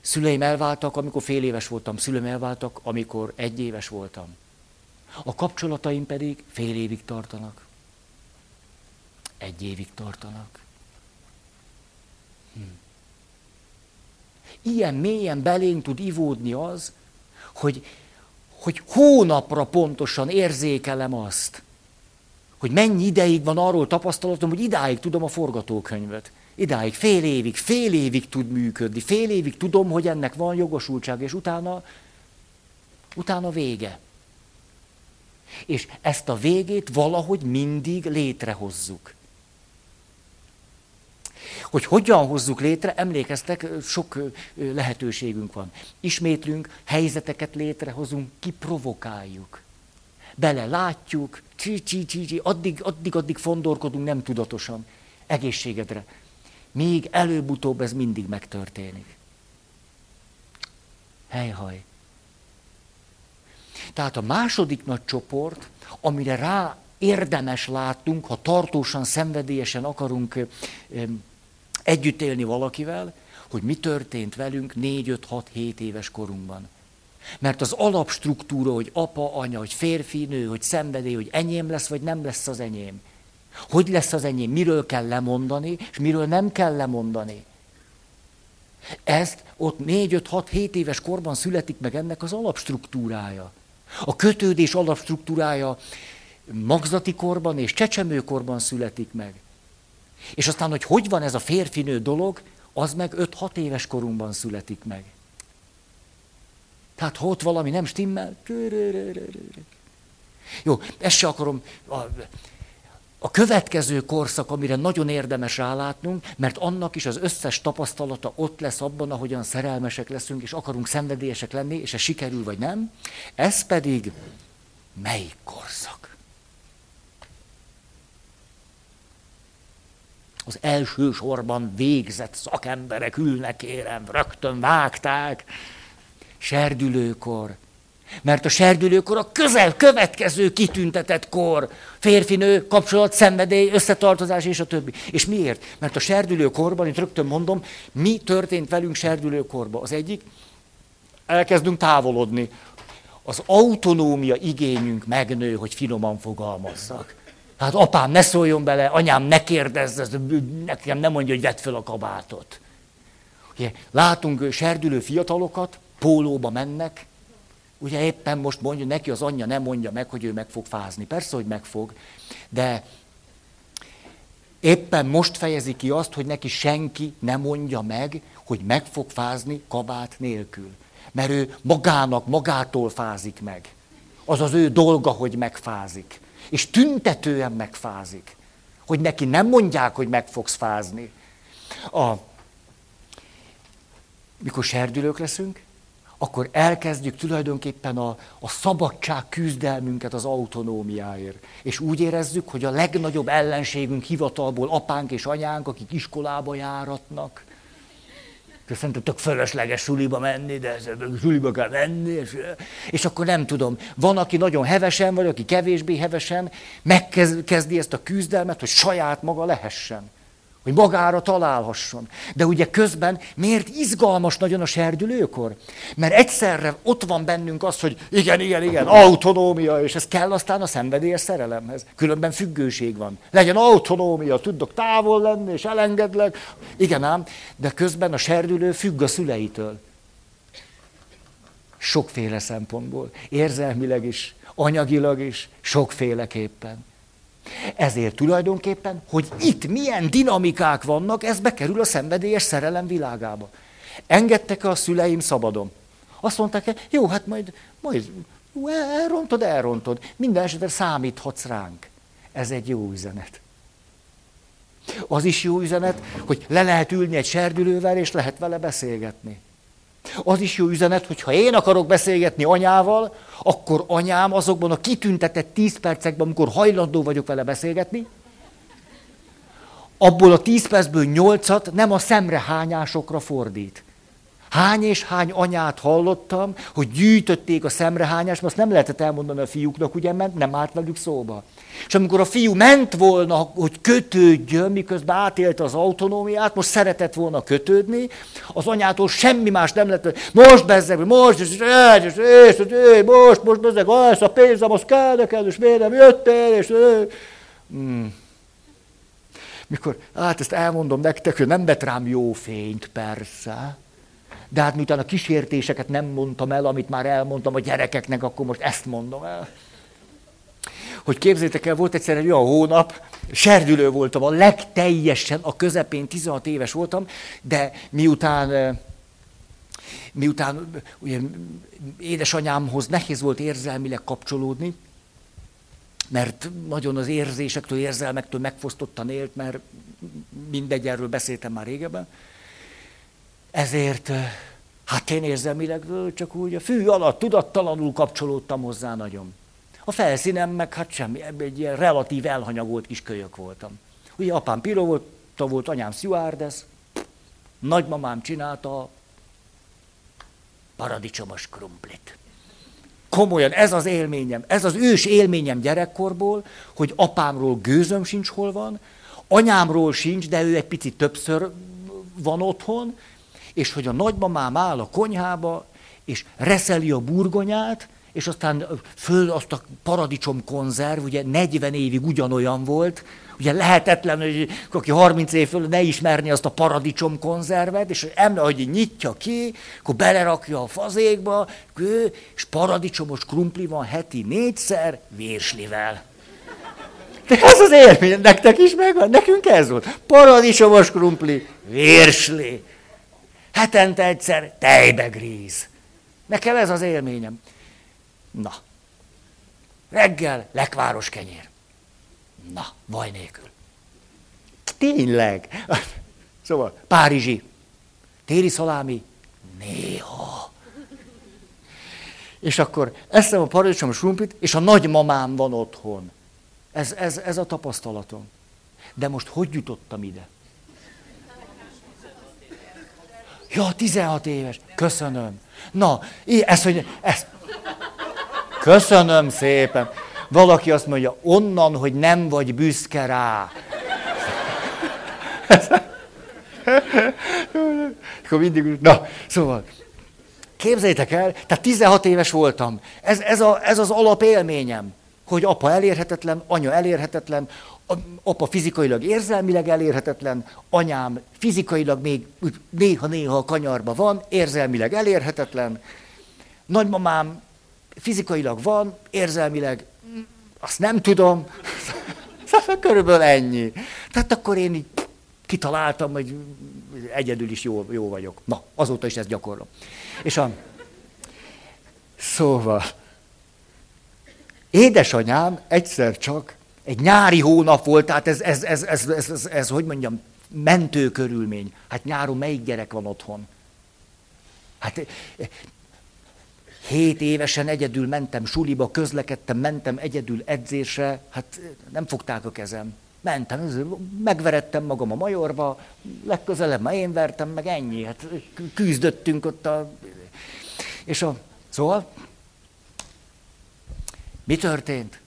szüleim elváltak, amikor fél éves voltam, szüleim elváltak, amikor egy éves voltam. A kapcsolataim pedig fél évig tartanak. Egy évig tartanak. Hm. Ilyen mélyen belénk tud ivódni az, hogy, hogy hónapra pontosan érzékelem azt, hogy mennyi ideig van arról tapasztalatom, hogy idáig tudom a forgatókönyvet. Idáig, fél évig, fél évig tud működni, fél évig tudom, hogy ennek van jogosultság, és utána, utána vége. És ezt a végét valahogy mindig létrehozzuk. Hogy hogyan hozzuk létre, emlékeztek, sok lehetőségünk van. Ismétlünk, helyzeteket létrehozunk, kiprovokáljuk. Bele látjuk, csi, csi, csi, csi, addig, addig, addig fondorkodunk nem tudatosan. Egészségedre míg előbb-utóbb ez mindig megtörténik. Helyhaj. Tehát a második nagy csoport, amire rá érdemes látnunk, ha tartósan, szenvedélyesen akarunk együtt élni valakivel, hogy mi történt velünk 4-5-6-7 éves korunkban. Mert az alapstruktúra, hogy apa, anya, hogy férfi, nő, hogy szenvedély, hogy enyém lesz, vagy nem lesz az enyém. Hogy lesz az enyém, miről kell lemondani, és miről nem kell lemondani. Ezt ott 4-5-6-7 éves korban születik meg ennek az alapstruktúrája. A kötődés alapstruktúrája magzati korban és csecsemőkorban születik meg. És aztán, hogy hogy van ez a férfinő dolog, az meg 5-6 éves korunkban születik meg. Tehát ha ott valami nem stimmel, jó, ezt se akarom, a következő korszak, amire nagyon érdemes rálátnunk, mert annak is az összes tapasztalata ott lesz abban, ahogyan szerelmesek leszünk, és akarunk szenvedélyesek lenni, és ez sikerül vagy nem. Ez pedig melyik korszak? Az első sorban végzett szakemberek ülnek, érem, rögtön vágták, serdülőkor, mert a serdülőkor a közel következő kitüntetett kor, férfinő, kapcsolat, szenvedély, összetartozás és a többi. És miért? Mert a serdülőkorban, itt rögtön mondom, mi történt velünk serdülőkorban. Az egyik, elkezdünk távolodni. Az autonómia igényünk megnő, hogy finoman fogalmazzak. Hát apám ne szóljon bele, anyám ne kérdezz, nekem nem mondja, hogy vedd fel a kabátot. Ugye, látunk serdülő fiatalokat, pólóba mennek, Ugye éppen most mondja, neki az anyja nem mondja meg, hogy ő meg fog fázni. Persze, hogy meg fog, de éppen most fejezi ki azt, hogy neki senki nem mondja meg, hogy meg fog fázni kabát nélkül. Mert ő magának, magától fázik meg. Az az ő dolga, hogy megfázik. És tüntetően megfázik. Hogy neki nem mondják, hogy meg fogsz fázni. A, mikor serdülők leszünk, akkor elkezdjük tulajdonképpen a, a szabadság küzdelmünket az autonómiáért. És úgy érezzük, hogy a legnagyobb ellenségünk hivatalból apánk és anyánk, akik iskolába járatnak. Szerintem tök fölösleges suliba menni, de suliba kell menni. És, és akkor nem tudom, van, aki nagyon hevesen, vagy aki kevésbé hevesen, megkezdi ezt a küzdelmet, hogy saját maga lehessen hogy magára találhasson. De ugye közben miért izgalmas nagyon a serdülőkor? Mert egyszerre ott van bennünk az, hogy igen, igen, igen, autonómia, és ez kell aztán a szenvedélyes szerelemhez. Különben függőség van. Legyen autonómia, tudok távol lenni, és elengedlek. Igen ám, de közben a serdülő függ a szüleitől. sokféle szempontból. Érzelmileg is, anyagilag is, sokféleképpen. Ezért tulajdonképpen, hogy itt milyen dinamikák vannak, ez bekerül a szenvedélyes szerelem világába. Engedtek a szüleim szabadon. Azt mondták, jó, hát majd, majd elrontod, elrontod. Minden esetre számíthatsz ránk. Ez egy jó üzenet. Az is jó üzenet, hogy le lehet ülni egy serdülővel, és lehet vele beszélgetni. Az is jó üzenet, hogy ha én akarok beszélgetni anyával, akkor anyám azokban a kitüntetett tíz percekben, amikor hajlandó vagyok vele beszélgetni, abból a tíz percből nyolcat nem a szemrehányásokra fordít. Hány és hány anyát hallottam, hogy gyűjtötték a szemrehányást, mert azt nem lehetett elmondani a fiúknak, ugye, mert nem állt velük szóba. És amikor a fiú ment volna, hogy kötődjön, miközben átélte az autonómiát, most szeretett volna kötődni, az anyától semmi más nem lett, most bezzeg, most, és, és, és, és, most, most bezzeg, ez a pénzem, az kell neked, és miért nem jöttél, és... Hmm. Mikor, hát ezt elmondom nektek, hogy nem vett rám jó fényt, persze. De hát miután a kísértéseket nem mondtam el, amit már elmondtam a gyerekeknek, akkor most ezt mondom el hogy képzétek el, volt egyszer egy olyan hónap, serdülő voltam, a legteljesen a közepén, 16 éves voltam, de miután, eh, miután ugye, édesanyámhoz nehéz volt érzelmileg kapcsolódni, mert nagyon az érzésektől, érzelmektől megfosztottan élt, mert mindegy, erről beszéltem már régebben. Ezért, eh, hát én érzelmileg csak úgy a fű alatt tudattalanul kapcsolódtam hozzá nagyon. A felszínem meg hát semmi, egy ilyen relatív elhanyagolt kis kölyök voltam. Ugye apám pilóta volt, anyám stewardess, nagymamám csinálta a paradicsomos krumplit. Komolyan, ez az élményem, ez az ős élményem gyerekkorból, hogy apámról gőzöm sincs hol van, anyámról sincs, de ő egy picit többször van otthon, és hogy a nagymamám áll a konyhába, és reszeli a burgonyát, és aztán föl azt a paradicsom konzerv, ugye 40 évig ugyanolyan volt, ugye lehetetlen, hogy aki 30 év föl ne ismerni azt a paradicsom konzervet, és emle, hogy nyitja ki, akkor belerakja a fazékba, és paradicsomos krumpli van heti négyszer, vérslivel. De ez az élmény, nektek is megvan, nekünk ez volt. Paradicsomos krumpli, vérsli. Hetente egyszer tejbegríz. Nekem ez az élményem. Na. Reggel lekváros kenyér. Na, vaj nélkül. Tényleg. Szóval, Párizsi. Téri szalámi. Néha. És akkor eszem a paradicsomos rumplit, és a nagymamám van otthon. Ez, ez, ez a tapasztalatom. De most hogy jutottam ide? Ja, 16 éves. Köszönöm. Na, ezt, hogy ezt, Köszönöm szépen. Valaki azt mondja, onnan, hogy nem vagy büszke rá. Akkor mindig, na, szóval, képzeljétek el, tehát 16 éves voltam. Ez, ez, a, ez az alapélményem, hogy apa elérhetetlen, anya elérhetetlen, apa fizikailag érzelmileg elérhetetlen, anyám fizikailag még néha-néha a kanyarba van, érzelmileg elérhetetlen, nagymamám fizikailag van, érzelmileg azt nem tudom. Körülbelül ennyi. Tehát akkor én így kitaláltam, hogy egyedül is jó, jó vagyok. Na, azóta is ezt gyakorlom. És a... Szóval, édesanyám egyszer csak egy nyári hónap volt, tehát ez, ez, ez, ez, ez, ez, ez hogy mondjam, mentő körülmény. Hát nyáron melyik gyerek van otthon? Hát Hét évesen egyedül mentem suliba, közlekedtem, mentem egyedül edzésre, hát nem fogták a kezem. Mentem, megverettem magam a majorba, legközelebb már én vertem, meg ennyi. Hát küzdöttünk ott a... És a... Szóval, mi történt?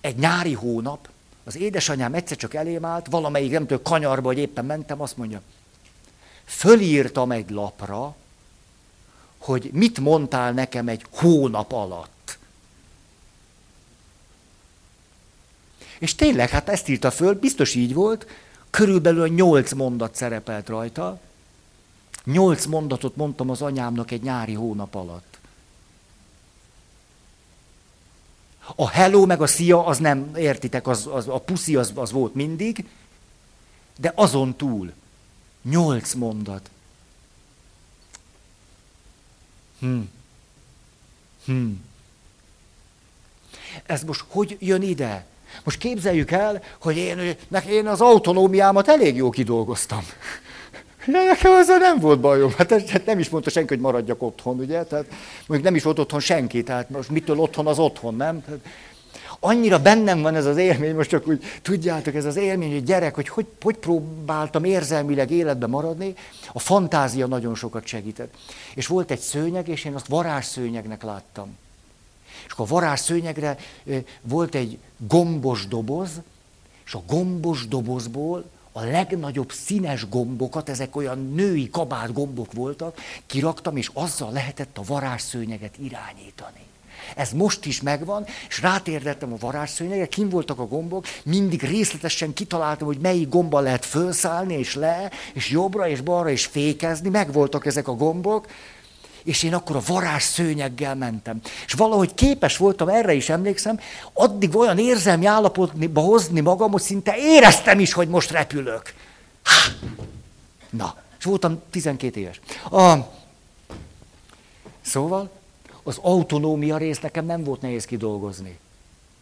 Egy nyári hónap, az édesanyám egyszer csak elém állt, valamelyik nem tudom, kanyarba, hogy éppen mentem, azt mondja, fölírtam egy lapra, hogy mit mondtál nekem egy hónap alatt. És tényleg, hát ezt írta föl, biztos így volt, körülbelül a nyolc mondat szerepelt rajta. Nyolc mondatot mondtam az anyámnak egy nyári hónap alatt. A hello meg a szia, az nem, értitek, az, az, a puszi az, az volt mindig, de azon túl nyolc mondat. Hm. Hm. Ez most hogy jön ide? Most képzeljük el, hogy én, én az autonómiámat elég jó kidolgoztam. Ja, nekem azzal nem volt bajom. Hát, hát nem is mondta senki, hogy maradjak otthon, ugye? Tehát mondjuk nem is volt otthon senki, tehát most mitől otthon az otthon, nem? Tehát, annyira bennem van ez az élmény, most csak úgy tudjátok, ez az élmény, hogy gyerek, hogy hogy, hogy próbáltam érzelmileg életbe maradni, a fantázia nagyon sokat segített. És volt egy szőnyeg, és én azt varázsszőnyegnek láttam. És akkor a varázsszőnyegre volt egy gombos doboz, és a gombos dobozból a legnagyobb színes gombokat, ezek olyan női kabát gombok voltak, kiraktam, és azzal lehetett a varázsszőnyeget irányítani. Ez most is megvan, és rátérdettem a varázsszőnyegre, kim voltak a gombok, mindig részletesen kitaláltam, hogy melyik gomba lehet felszállni, és le, és jobbra, és balra, és fékezni, megvoltak ezek a gombok, és én akkor a varázs szőnyeggel mentem. És valahogy képes voltam, erre is emlékszem, addig olyan érzelmi állapotba hozni magam, hogy szinte éreztem is, hogy most repülök. Na, és voltam 12 éves. A... Szóval az autonómia rész nekem nem volt nehéz kidolgozni.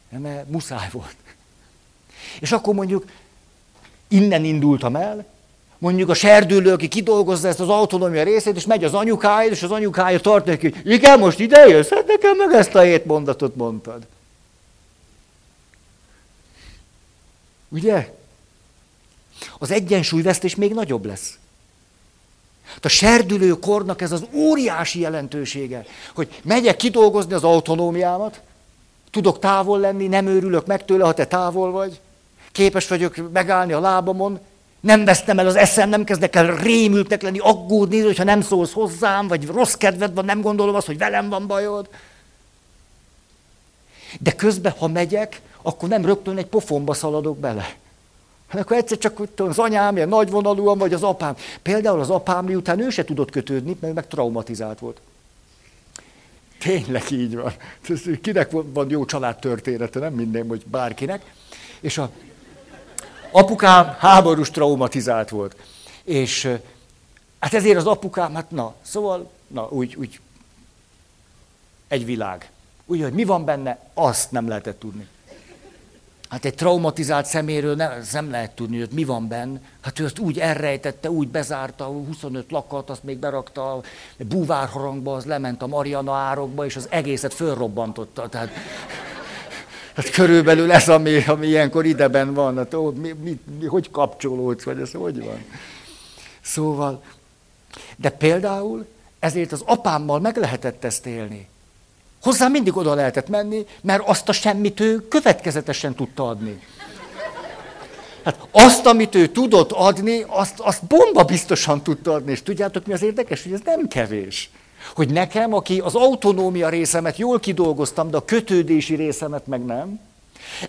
Mert muszáj volt. És akkor mondjuk innen indultam el, mondjuk a serdülő, aki kidolgozza ezt az autonómia részét, és megy az anyukája, és az anyukája tart neki, igen, most ide jössz? Hát nekem meg ezt a hét mondatot mondtad. Ugye? Az egyensúlyvesztés még nagyobb lesz. A serdülő kornak ez az óriási jelentősége, hogy megyek kidolgozni az autonómiámat, tudok távol lenni, nem őrülök meg tőle, ha te távol vagy, képes vagyok megállni a lábamon, nem vesztem el az eszem, nem kezdek el rémültnek lenni, aggódni, hogyha nem szólsz hozzám, vagy rossz kedved van, nem gondolom azt, hogy velem van bajod. De közben, ha megyek, akkor nem rögtön egy pofonba szaladok bele. Hát akkor egyszer csak tudom, az anyám ilyen nagyvonalúan, vagy az apám. Például az apám miután ő se tudott kötődni, mert meg traumatizált volt. Tényleg így van. Kinek van jó családtörténete, nem minden, hogy bárkinek. És a apukám háborús traumatizált volt. És hát ezért az apukám, hát na, szóval, na, úgy, úgy egy világ. Úgy, hogy mi van benne, azt nem lehetett tudni. Hát egy traumatizált szeméről nem, nem lehet tudni, hogy mi van benne. Hát ő azt úgy elrejtette, úgy bezárta, 25 lakat, azt még berakta búvárharangba, az lement a Mariana árokba, és az egészet fölrobbantotta. Tehát, hát körülbelül ez, ami, ami ilyenkor ideben van. Hát, ó, mi, mi, mi, hogy kapcsolódsz, vagy ez hogy van? Szóval, de például ezért az apámmal meg lehetett ezt élni. Hozzá mindig oda lehetett menni, mert azt a semmit ő következetesen tudta adni. Hát azt, amit ő tudott adni, azt, azt bomba biztosan tudta adni. És tudjátok, mi az érdekes, hogy ez nem kevés. Hogy nekem, aki az autonómia részemet jól kidolgoztam, de a kötődési részemet meg nem,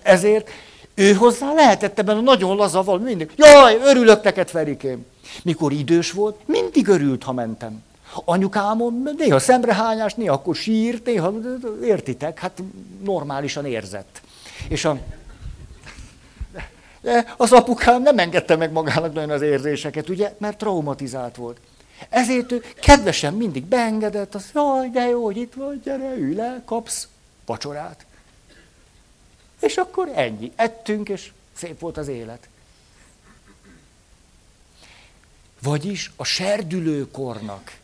ezért ő hozzá lehetett ebben a nagyon laza mindig. Jaj, örülök neked, Ferikém. Mikor idős volt, mindig örült, ha mentem. Anyukámon néha szemrehányás, néha akkor sírt, néha, értitek, hát normálisan érzett. És a, de az apukám nem engedte meg magának nagyon az érzéseket, ugye, mert traumatizált volt. Ezért ő kedvesen mindig beengedett, az, jaj, de jó, hogy itt vagy, gyere, ülj le, kapsz vacsorát. És akkor ennyi. Ettünk, és szép volt az élet. Vagyis a serdülőkornak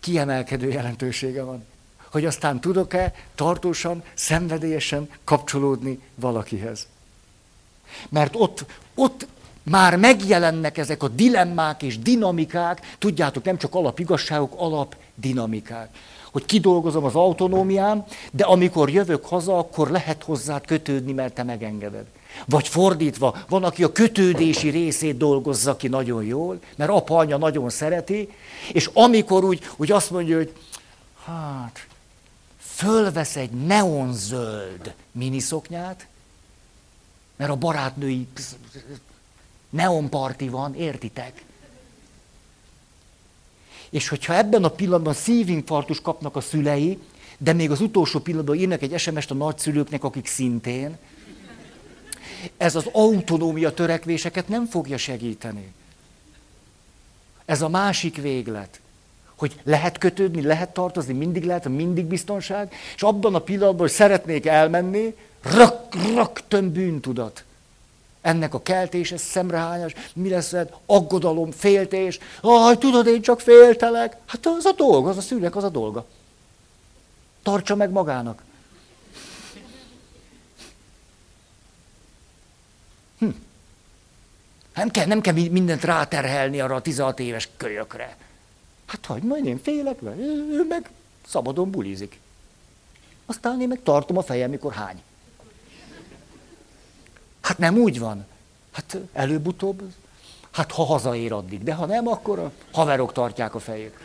kiemelkedő jelentősége van. Hogy aztán tudok-e tartósan, szenvedélyesen kapcsolódni valakihez. Mert ott, ott már megjelennek ezek a dilemmák és dinamikák, tudjátok, nem csak alapigazságok, alapdinamikák. Hogy kidolgozom az autonómiám, de amikor jövök haza, akkor lehet hozzád kötődni, mert te megengeded. Vagy fordítva, van, aki a kötődési részét dolgozza ki nagyon jól, mert apa, anya nagyon szereti, és amikor úgy, úgy azt mondja, hogy hát, fölvesz egy neonzöld miniszoknyát, mert a barátnői neonparti van, értitek? És hogyha ebben a pillanatban szívinfarktus kapnak a szülei, de még az utolsó pillanatban írnak egy SMS-t a nagyszülőknek, akik szintén, ez az autonómia törekvéseket nem fogja segíteni. Ez a másik véglet, hogy lehet kötődni, lehet tartozni, mindig lehet, mindig biztonság, és abban a pillanatban, hogy szeretnék elmenni, rög, rögtön bűntudat. Ennek a keltése, szemrehányás, mi lesz ez, aggodalom, féltés. Aj, tudod, én csak féltelek. Hát az a dolga, az a szülnek az a dolga. Tartsa meg magának. Nem kell, nem kell mindent ráterhelni arra a 16 éves kölyökre. Hát hagyd, majd én félek, mert ő meg szabadon bulizik. Aztán én meg tartom a fejem, mikor hány. Hát nem úgy van. Hát előbb-utóbb, hát ha hazaér addig, de ha nem, akkor a haverok tartják a fejét.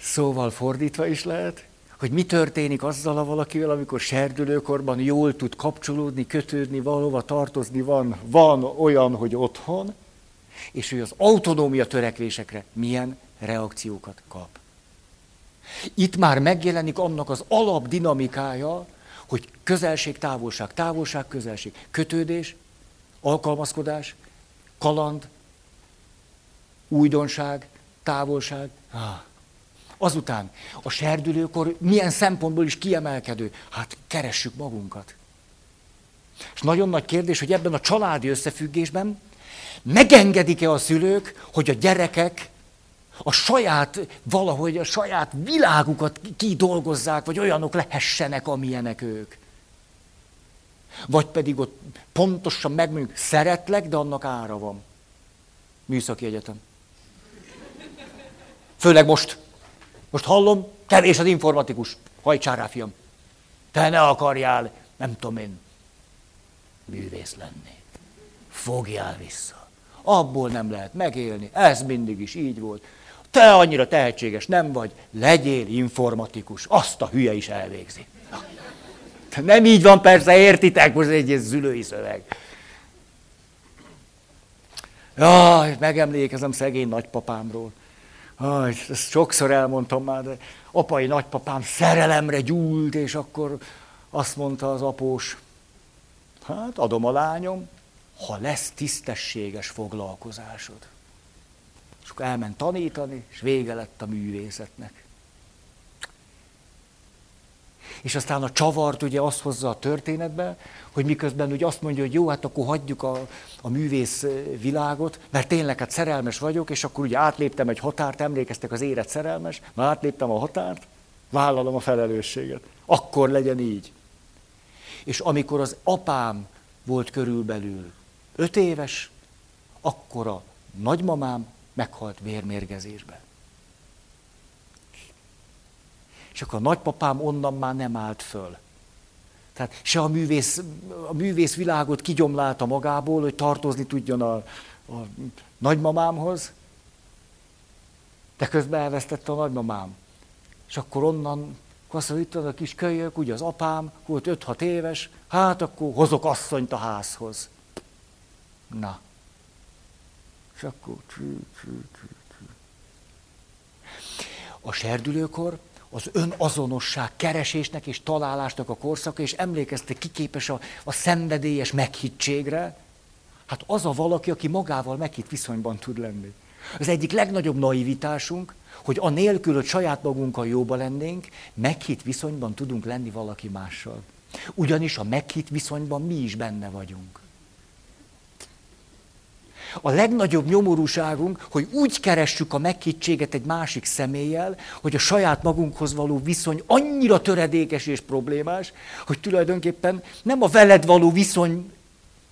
Szóval fordítva is lehet, hogy mi történik azzal a valakivel, amikor serdülőkorban jól tud kapcsolódni, kötődni, valahova tartozni, van, van olyan, hogy otthon, és ő az autonómia törekvésekre milyen reakciókat kap. Itt már megjelenik annak az alapdinamikája, hogy közelség, távolság, távolság, közelség, kötődés, alkalmazkodás, kaland, újdonság, távolság. Ah. Azután a serdülőkor milyen szempontból is kiemelkedő? Hát keressük magunkat. És nagyon nagy kérdés, hogy ebben a családi összefüggésben megengedik-e a szülők, hogy a gyerekek a saját, valahogy a saját világukat kidolgozzák, vagy olyanok lehessenek, amilyenek ők. Vagy pedig ott pontosan megmondjuk, szeretlek, de annak ára van. Műszaki egyetem. Főleg most. Most hallom, kevés az informatikus. Hajtsál rá, fiam. Te ne akarjál, nem tudom én, művész lenni. Fogjál vissza. Abból nem lehet megélni. Ez mindig is így volt. Te annyira tehetséges nem vagy, legyél informatikus. Azt a hülye is elvégzi. Nem így van persze, értitek, most egy zülői szöveg. Jaj, megemlékezem szegény nagypapámról. Aj, ezt sokszor elmondtam már, de apai nagypapám szerelemre gyúlt, és akkor azt mondta az após, hát adom a lányom, ha lesz tisztességes foglalkozásod. És akkor elment tanítani, és vége lett a művészetnek. És aztán a csavart ugye azt hozza a történetbe, hogy miközben ugye azt mondja, hogy jó, hát akkor hagyjuk a, a művész világot, mert tényleg hát szerelmes vagyok, és akkor ugye átléptem egy határt, emlékeztek az élet szerelmes, már átléptem a határt, vállalom a felelősséget. Akkor legyen így. És amikor az apám volt körülbelül öt éves, akkor a nagymamám meghalt vérmérgezésbe. Akkor a nagypapám onnan már nem állt föl. Tehát se a művész, a művész világot kigyomlálta magából, hogy tartozni tudjon a, a nagymamámhoz, de közben elvesztette a nagymamám. És akkor onnan, azt mondja, a kis kölyök, ugye az apám, volt 5-6 éves, hát akkor hozok asszonyt a házhoz. Na. És akkor... A serdülőkor az önazonosság keresésnek és találásnak a korszaka, és emlékezte, ki képes a, a szenvedélyes meghittségre, hát az a valaki, aki magával meghitt viszonyban tud lenni. Az egyik legnagyobb naivitásunk, hogy a nélkül, hogy saját magunkkal jóba lennénk, meghitt viszonyban tudunk lenni valaki mással. Ugyanis a meghitt viszonyban mi is benne vagyunk. A legnagyobb nyomorúságunk, hogy úgy keressük a meghittséget egy másik személlyel, hogy a saját magunkhoz való viszony annyira töredékes és problémás, hogy tulajdonképpen nem a veled való viszony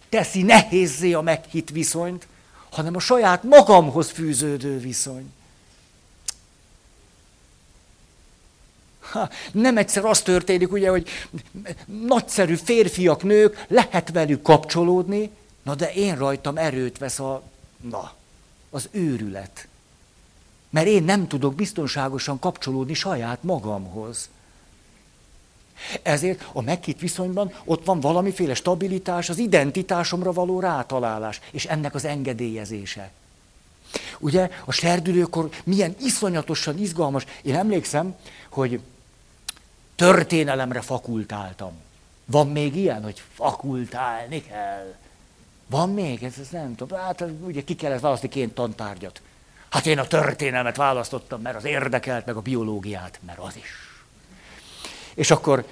teszi nehézzé a meghitt viszonyt, hanem a saját magamhoz fűződő viszony. Ha, nem egyszer az történik, ugye, hogy nagyszerű férfiak, nők, lehet velük kapcsolódni, Na de én rajtam erőt vesz a, na, az őrület. Mert én nem tudok biztonságosan kapcsolódni saját magamhoz. Ezért a meghitt viszonyban ott van valamiféle stabilitás, az identitásomra való rátalálás, és ennek az engedélyezése. Ugye a serdülőkor milyen iszonyatosan izgalmas. Én emlékszem, hogy történelemre fakultáltam. Van még ilyen, hogy fakultálni kell? Van még? Ez, ez nem tudom. Hát ugye ki kellett választani két tantárgyat. Hát én a történelmet választottam, mert az érdekelt, meg a biológiát, mert az is. És akkor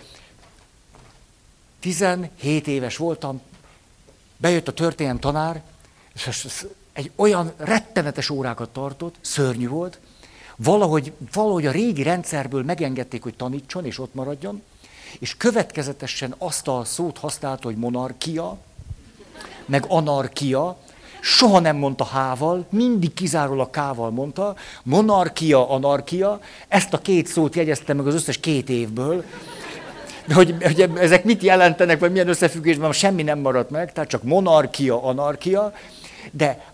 17 éves voltam, bejött a történelem tanár, és egy olyan rettenetes órákat tartott, szörnyű volt, valahogy, valahogy a régi rendszerből megengedték, hogy tanítson, és ott maradjon, és következetesen azt a szót használta, hogy monarkia, meg anarkia, soha nem mondta hával, mindig kizárólag kával mondta, monarkia, anarkia, ezt a két szót jegyeztem meg az összes két évből, hogy, hogy ezek mit jelentenek, vagy milyen összefüggésben, semmi nem maradt meg, tehát csak monarkia, anarkia, de,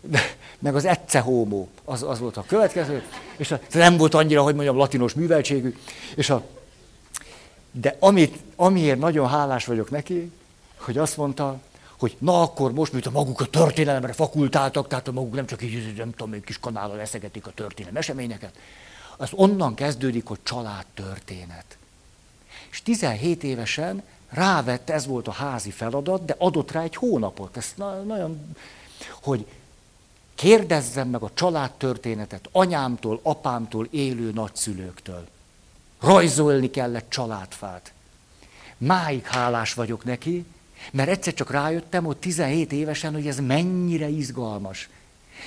de meg az ecce homo, az, az volt a következő, és a, nem volt annyira, hogy mondjam, latinos műveltségű, és a, de amit, amiért nagyon hálás vagyok neki, hogy azt mondta, hogy na akkor most, mint a maguk a történelemre fakultáltak, tehát a maguk nem csak így, nem tudom, kis kanállal eszegetik a történelem eseményeket, az onnan kezdődik, hogy családtörténet. És 17 évesen rávett, ez volt a házi feladat, de adott rá egy hónapot. Ez nagyon, hogy kérdezzem meg a családtörténetet anyámtól, apámtól, élő nagyszülőktől. Rajzolni kellett családfát. Máig hálás vagyok neki, mert egyszer csak rájöttem, hogy 17 évesen, hogy ez mennyire izgalmas.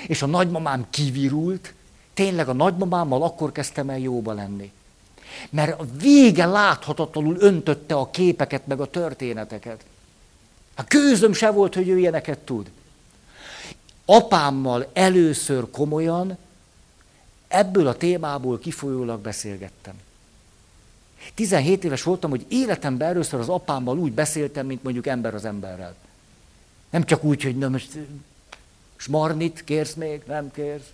És a nagymamám kivirult, tényleg a nagymamámmal akkor kezdtem el jóba lenni. Mert a vége láthatatlanul öntötte a képeket, meg a történeteket. A kőzöm se volt, hogy ő ilyeneket tud. Apámmal először komolyan ebből a témából kifolyólag beszélgettem. 17 éves voltam, hogy életemben először az apámmal úgy beszéltem, mint mondjuk ember az emberrel. Nem csak úgy, hogy na most smarnit kérsz még? Nem kérsz?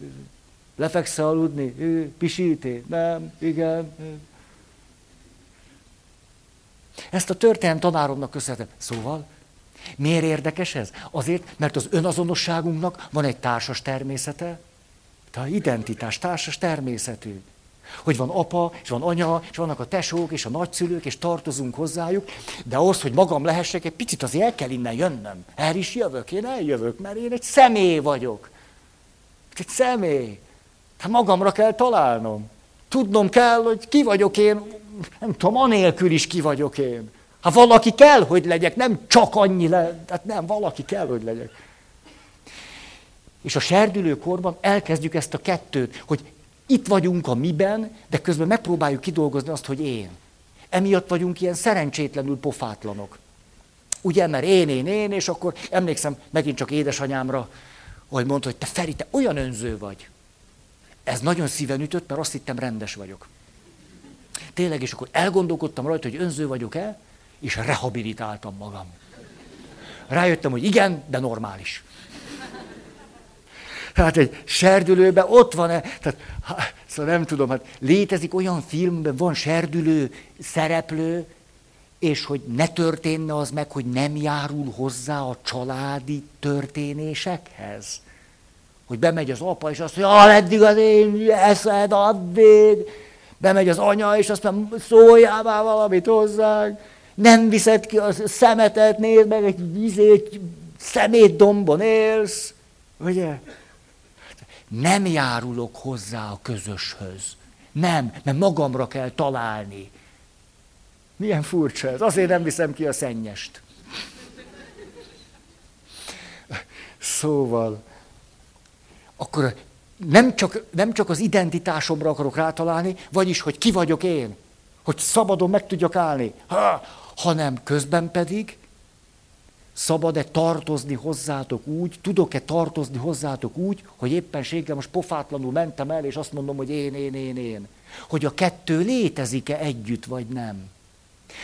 Lefeksz aludni? Ő, pisíti? Nem, igen. Ezt a történelem tanáromnak köszönhetem. Szóval, miért érdekes ez? Azért, mert az önazonosságunknak van egy társas természete, tehát identitás, társas természetű. Hogy van apa, és van anya, és vannak a tesók, és a nagyszülők, és tartozunk hozzájuk, de ahhoz, hogy magam lehessek, egy picit azért el kell innen jönnöm. El is jövök, én eljövök, mert én egy személy vagyok. Egy személy. Hát magamra kell találnom. Tudnom kell, hogy ki vagyok én, nem tudom, anélkül is ki vagyok én. Ha valaki kell, hogy legyek, nem csak annyi le, hát nem, valaki kell, hogy legyek. És a serdülőkorban elkezdjük ezt a kettőt, hogy itt vagyunk a miben, de közben megpróbáljuk kidolgozni azt, hogy én. Emiatt vagyunk ilyen szerencsétlenül pofátlanok. Ugye, mert én, én, én, és akkor emlékszem megint csak édesanyámra, hogy mondta, hogy te Feri, te olyan önző vagy. Ez nagyon szíven ütött, mert azt hittem rendes vagyok. Tényleg, és akkor elgondolkodtam rajta, hogy önző vagyok-e, és rehabilitáltam magam. Rájöttem, hogy igen, de normális. Tehát egy serdülőben ott van-e, tehát, szóval nem tudom, hát létezik olyan filmben, van serdülő szereplő, és hogy ne történne az meg, hogy nem járul hozzá a családi történésekhez. Hogy bemegy az apa, és azt mondja, eddig az én eszed, addig. Bemegy az anya, és azt mondja, szóljál már valamit hozzánk. Nem viszed ki a szemetet, nézd meg, egy vizét, szemétdombon élsz. Ugye? Nem járulok hozzá a közöshöz. Nem, mert magamra kell találni. Milyen furcsa ez. Azért nem viszem ki a szennyest. Szóval, akkor nem csak, nem csak az identitásomra akarok rátalálni, vagyis, hogy ki vagyok én, hogy szabadon meg tudjak állni, ha, hanem közben pedig Szabad-e tartozni hozzátok úgy, tudok-e tartozni hozzátok úgy, hogy éppenséggel most pofátlanul mentem el, és azt mondom, hogy én, én, én, én. Hogy a kettő létezik-e együtt, vagy nem.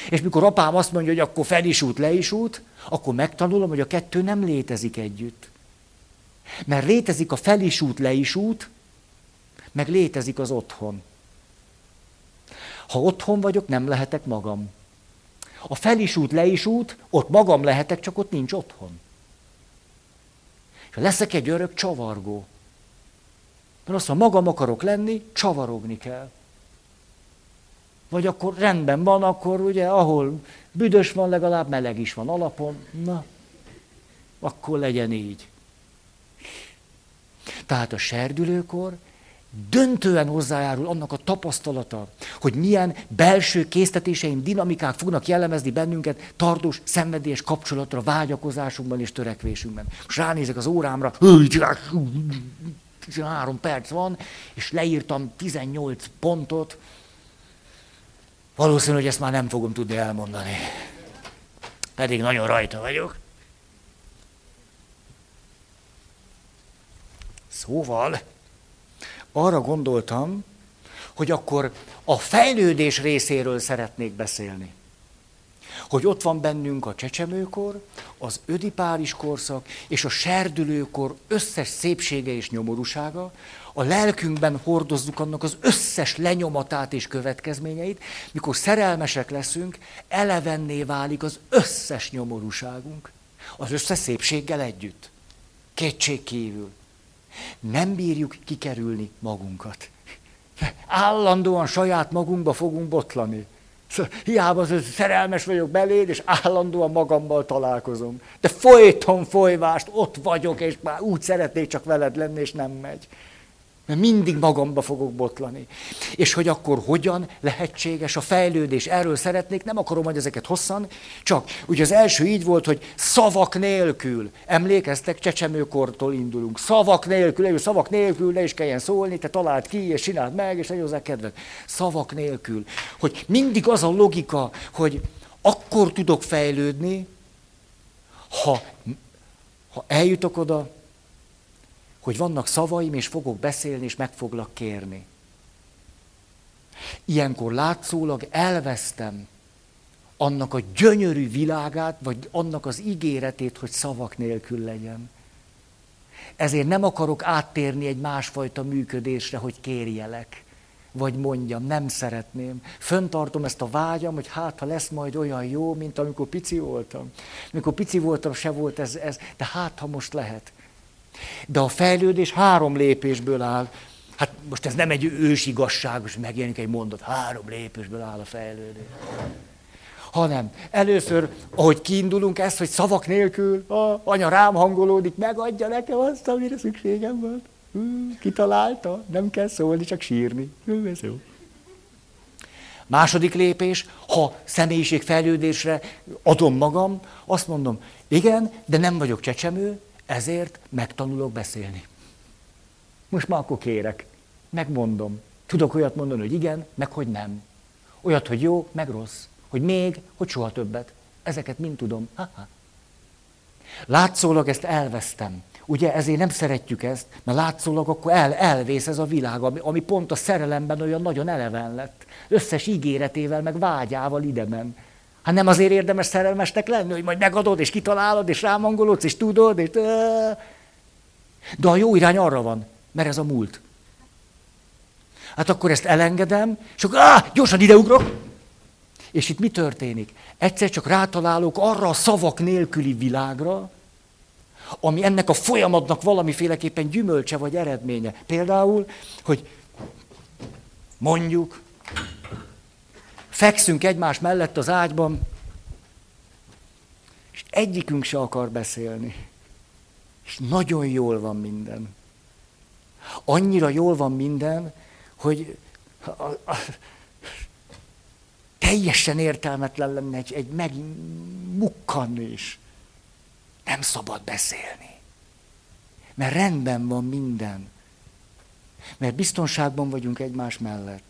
És mikor apám azt mondja, hogy akkor fel is út, le is út, akkor megtanulom, hogy a kettő nem létezik együtt. Mert létezik a fel is út, le is út, meg létezik az otthon. Ha otthon vagyok, nem lehetek magam. A fel is út, le is út, ott magam lehetek, csak ott nincs otthon. És leszek egy örök csavargó. Mert azt mondja, magam akarok lenni, csavarogni kell. Vagy akkor rendben van, akkor ugye, ahol büdös van, legalább meleg is van alapon. Na, akkor legyen így. Tehát a serdülőkor döntően hozzájárul annak a tapasztalata, hogy milyen belső késztetéseim, dinamikák fognak jellemezni bennünket tartós, szenvedélyes kapcsolatra, vágyakozásunkban és törekvésünkben. Most ránézek az órámra, három perc van, és leírtam 18 pontot, valószínű, hogy ezt már nem fogom tudni elmondani. Pedig nagyon rajta vagyok. Szóval, arra gondoltam, hogy akkor a fejlődés részéről szeretnék beszélni. Hogy ott van bennünk a csecsemőkor, az ödipáris korszak és a serdülőkor összes szépsége és nyomorúsága, a lelkünkben hordozzuk annak az összes lenyomatát és következményeit, mikor szerelmesek leszünk, elevenné válik az összes nyomorúságunk. Az összes szépséggel együtt. Kétség kívül. Nem bírjuk kikerülni magunkat. Állandóan saját magunkba fogunk botlani. Szóval hiába az, szerelmes vagyok beléd, és állandóan magammal találkozom. De folyton folyvást, ott vagyok, és már úgy szeretnék csak veled lenni, és nem megy mert mindig magamba fogok botlani. És hogy akkor hogyan lehetséges a fejlődés, erről szeretnék, nem akarom, hogy ezeket hosszan, csak ugye az első így volt, hogy szavak nélkül, emlékeztek, csecsemőkortól indulunk, szavak nélkül, szavak nélkül ne is kelljen szólni, te találd ki, és csináld meg, és legyen hozzá kedved. Szavak nélkül. Hogy mindig az a logika, hogy akkor tudok fejlődni, ha, ha eljutok oda, hogy vannak szavaim, és fogok beszélni, és meg foglak kérni. Ilyenkor látszólag elvesztem annak a gyönyörű világát, vagy annak az ígéretét, hogy szavak nélkül legyen. Ezért nem akarok áttérni egy másfajta működésre, hogy kérjelek, vagy mondjam, nem szeretném. Föntartom ezt a vágyam, hogy hát, ha lesz majd olyan jó, mint amikor pici voltam. Amikor pici voltam, se volt ez, ez de hát, ha most lehet. De a fejlődés három lépésből áll. Hát most ez nem egy ősigazság, hogy megjelenik egy mondat, három lépésből áll a fejlődés. Hanem először, ahogy kiindulunk ezt, hogy szavak nélkül, a anya rám hangolódik, megadja nekem azt, amire szükségem van. kitalálta, nem kell szólni, csak sírni. ez jó. Második lépés, ha személyiségfejlődésre adom magam, azt mondom, igen, de nem vagyok csecsemő, ezért megtanulok beszélni. Most már akkor kérek, megmondom. Tudok olyat mondani, hogy igen, meg hogy nem. Olyat, hogy jó, meg rossz. Hogy még, hogy soha többet. Ezeket mind tudom. Ha-ha. Látszólag ezt elvesztem. Ugye ezért nem szeretjük ezt, mert látszólag akkor el, elvész ez a világ, ami, ami pont a szerelemben olyan nagyon eleven lett. Összes ígéretével, meg vágyával ide men. Hát nem azért érdemes szerelmesnek lenni, hogy majd megadod, és kitalálod, és rámangolodsz, és tudod, és... De a jó irány arra van, mert ez a múlt. Hát akkor ezt elengedem, és akkor áh, gyorsan ideugrok. És itt mi történik? Egyszer csak rátalálok arra a szavak nélküli világra, ami ennek a folyamatnak valamiféleképpen gyümölcse vagy eredménye. Például, hogy mondjuk, fekszünk egymás mellett az ágyban, és egyikünk se akar beszélni. És nagyon jól van minden. Annyira jól van minden, hogy a, a, teljesen értelmetlen lenne egy, egy megmukkanni is. Nem szabad beszélni. Mert rendben van minden. Mert biztonságban vagyunk egymás mellett.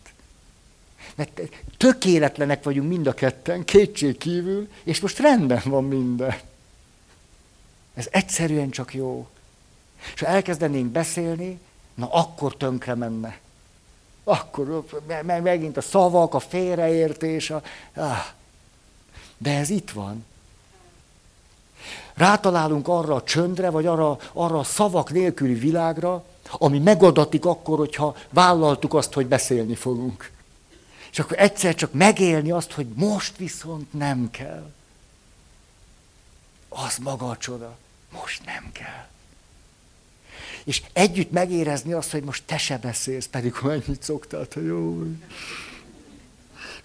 Mert tökéletlenek vagyunk mind a ketten, kétség kívül, és most rendben van minden. Ez egyszerűen csak jó. És ha elkezdenénk beszélni, na akkor tönkre menne. Akkor megint a szavak, a félreértés, a... De ez itt van. Rátalálunk arra a csöndre, vagy arra, arra a szavak nélküli világra, ami megadatik akkor, hogyha vállaltuk azt, hogy beszélni fogunk. És akkor egyszer csak megélni azt, hogy most viszont nem kell. Az maga a csoda. Most nem kell. És együtt megérezni azt, hogy most te se beszélsz, pedig mennyit szoktál, hogy jó.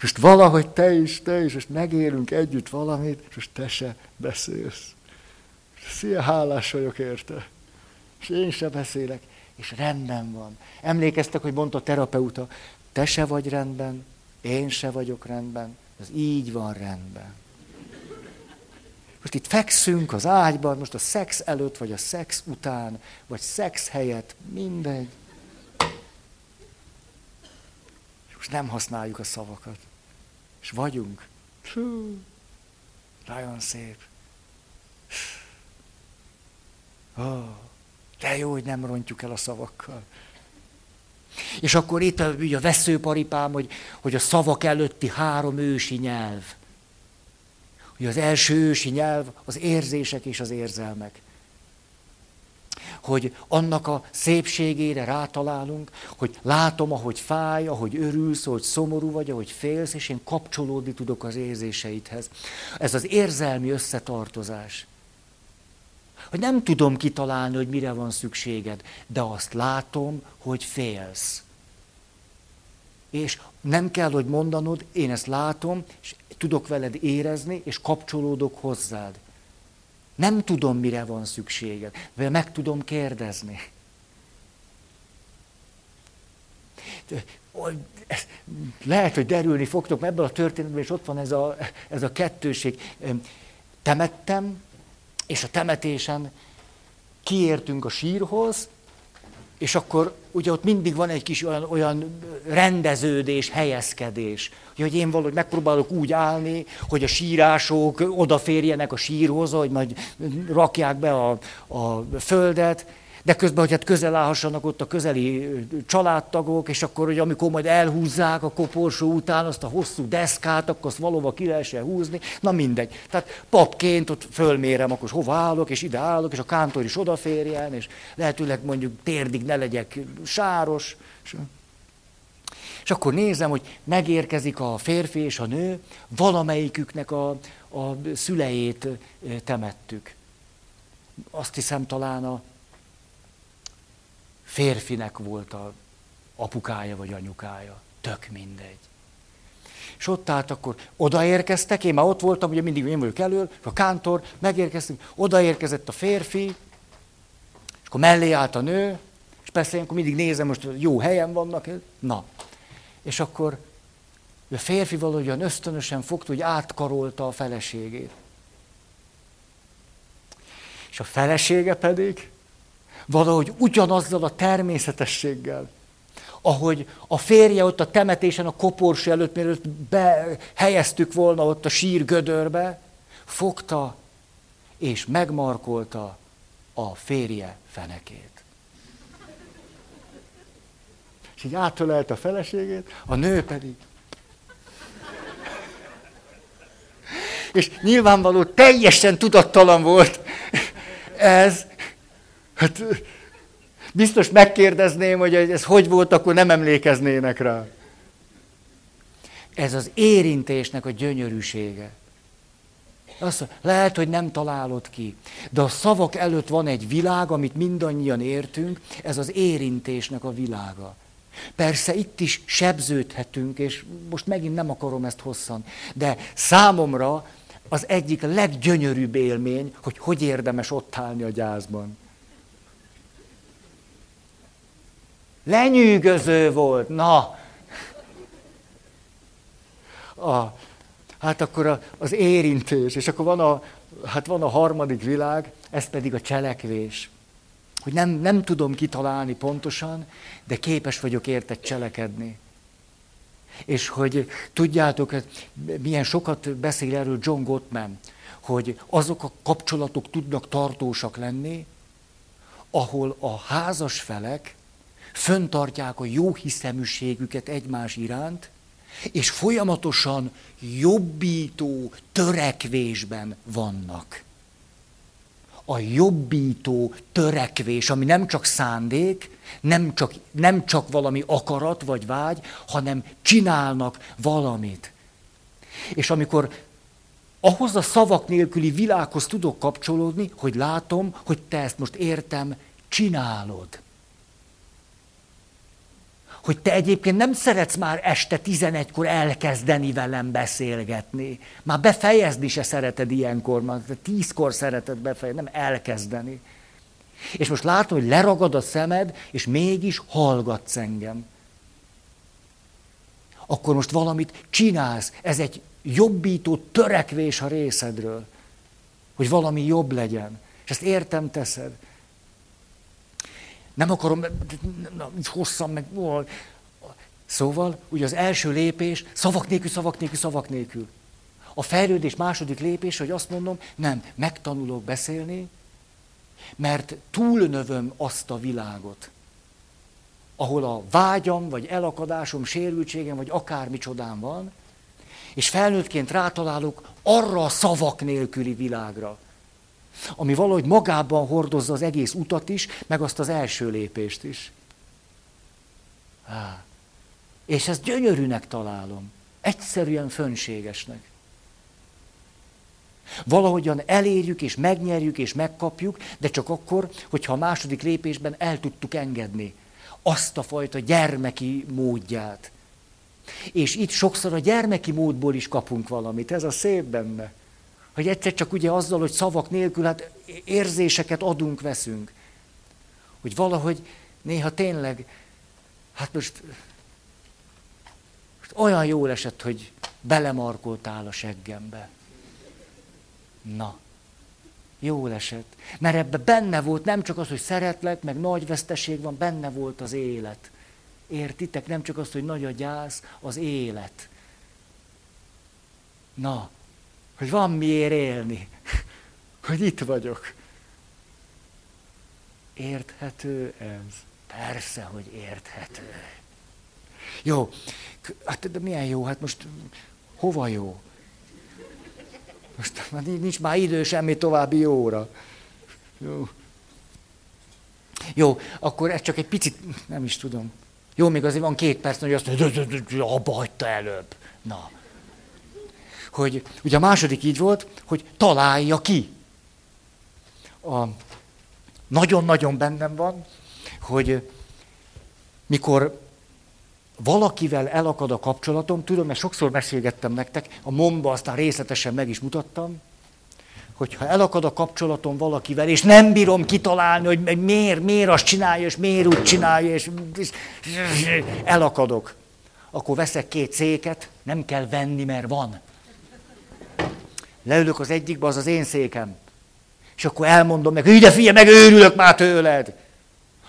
Most valahogy te is, te is, és megélünk együtt valamit, és most te se beszélsz. Szia, hálás vagyok érte. És én se beszélek, és rendben van. Emlékeztek, hogy mondta a terapeuta, te se vagy rendben, én se vagyok rendben, ez így van rendben. Most itt fekszünk az ágyban, most a szex előtt, vagy a szex után, vagy szex helyett, mindegy. most nem használjuk a szavakat. És vagyunk. Hú, nagyon szép. Oh, de jó, hogy nem rontjuk el a szavakkal. És akkor itt a, a veszőparipám, hogy, hogy a szavak előtti három ősi nyelv. Hogy az első ősi nyelv az érzések és az érzelmek. Hogy annak a szépségére rátalálunk, hogy látom, ahogy fáj, ahogy örülsz, ahogy szomorú vagy, ahogy félsz, és én kapcsolódni tudok az érzéseidhez. Ez az érzelmi összetartozás. Hogy nem tudom kitalálni, hogy mire van szükséged, de azt látom, hogy félsz. És nem kell, hogy mondanod, én ezt látom, és tudok veled érezni, és kapcsolódok hozzád. Nem tudom, mire van szükséged, de meg tudom kérdezni. Lehet, hogy derülni fogtok, mert ebből a történetben is ott van ez a, ez a kettőség. Temettem, és a temetésen kiértünk a sírhoz, és akkor ugye ott mindig van egy kis olyan, olyan rendeződés, helyezkedés, hogy én valahogy megpróbálok úgy állni, hogy a sírások odaférjenek a sírhoz, hogy majd rakják be a, a földet, de közben, hogy hát közel állhassanak ott a közeli családtagok, és akkor, hogy amikor majd elhúzzák a koporsó után azt a hosszú deszkát, akkor azt valóban ki lehessen húzni, na mindegy. Tehát papként ott fölmérem, akkor hova állok, és ide állok, és a kántor is odaférjen, és lehetőleg mondjuk térdig ne legyek sáros. És akkor nézem, hogy megérkezik a férfi és a nő, valamelyiküknek a, a szüleit temettük. Azt hiszem talán a férfinek volt a apukája vagy anyukája. Tök mindegy. És ott állt akkor, odaérkeztek, én már ott voltam, ugye mindig én vagyok elől, a kántor, megérkeztünk, odaérkezett a férfi, és akkor mellé állt a nő, és persze én akkor mindig nézem, most jó helyen vannak, na. És akkor a férfi valahogyan ösztönösen fogta, hogy átkarolta a feleségét. És a felesége pedig valahogy ugyanazzal a természetességgel, ahogy a férje ott a temetésen a koporsó előtt, mielőtt behelyeztük volna ott a sír gödörbe, fogta és megmarkolta a férje fenekét. És így átölelte a feleségét, a nő pedig. És nyilvánvaló teljesen tudattalan volt ez, Hát biztos megkérdezném, hogy ez hogy volt, akkor nem emlékeznének rá. Ez az érintésnek a gyönyörűsége. Azt lehet, hogy nem találod ki, de a szavak előtt van egy világ, amit mindannyian értünk, ez az érintésnek a világa. Persze itt is sebződhetünk, és most megint nem akarom ezt hosszan, de számomra az egyik leggyönyörűbb élmény, hogy hogy érdemes ott állni a gyászban. Lenyűgöző volt, na. A, hát akkor a, az érintés, és akkor van a, hát van a harmadik világ, ez pedig a cselekvés. Hogy nem, nem tudom kitalálni pontosan, de képes vagyok érte cselekedni. És hogy tudjátok, milyen sokat beszél erről John Gottman, hogy azok a kapcsolatok tudnak tartósak lenni, ahol a házas felek föntartják a jó hiszeműségüket egymás iránt, és folyamatosan jobbító törekvésben vannak. A jobbító törekvés, ami nem csak szándék, nem csak, nem csak valami akarat vagy vágy, hanem csinálnak valamit. És amikor ahhoz a szavak nélküli világhoz tudok kapcsolódni, hogy látom, hogy te ezt most értem, csinálod. Hogy te egyébként nem szeretsz már este 11-kor elkezdeni velem beszélgetni. Már befejezni se szereted ilyenkor, már tízkor szereted befejezni, nem elkezdeni. És most látom, hogy leragad a szemed, és mégis hallgatsz engem. Akkor most valamit csinálsz. Ez egy jobbító törekvés a részedről, hogy valami jobb legyen. És ezt értem teszed. Nem akarom, hosszan meg. Szóval, ugye az első lépés, szavak nélkül, szavak nélkül, szavak nélkül. A fejlődés második lépés, hogy azt mondom, nem, megtanulok beszélni, mert túlnövöm azt a világot, ahol a vágyam, vagy elakadásom, sérültségem, vagy akármi csodám van, és felnőttként rátalálok arra a szavak nélküli világra, ami valahogy magában hordozza az egész utat is, meg azt az első lépést is. És ezt gyönyörűnek találom. Egyszerűen fönségesnek. Valahogyan elérjük, és megnyerjük, és megkapjuk, de csak akkor, hogyha a második lépésben el tudtuk engedni azt a fajta gyermeki módját. És itt sokszor a gyermeki módból is kapunk valamit, ez a szép benne. Hogy egyszer csak ugye azzal, hogy szavak nélkül, hát érzéseket adunk, veszünk. Hogy valahogy néha tényleg, hát most, most olyan jól esett, hogy belemarkoltál a seggembe. Na, jól esett. Mert ebbe benne volt nem csak az, hogy szeretlek, meg nagy veszteség van, benne volt az élet. Értitek? Nem csak az, hogy nagy a gyász, az élet. Na, hogy van miért élni. hogy itt vagyok. Érthető ez? Persze, hogy érthető. Jó, hát de milyen jó, hát most hova jó? Most már nincs már idő semmi további jóra. Jó. Jó, akkor ez csak egy picit, nem is tudom. Jó, még azért van két perc, hogy azt mondja, abba hagyta előbb. Na. Hogy ugye a második így volt, hogy találja ki. A, nagyon-nagyon bennem van, hogy mikor valakivel elakad a kapcsolatom, tudom, mert sokszor mesélgettem nektek, a momba aztán részletesen meg is mutattam, hogyha elakad a kapcsolatom valakivel, és nem bírom kitalálni, hogy miért, miért azt csinálja, és miért úgy csinálja, és, és elakadok, akkor veszek két széket, nem kell venni, mert van. Leülök az egyikbe, az az én székem. És akkor elmondom meg, ide figyelj, meg őrülök már tőled.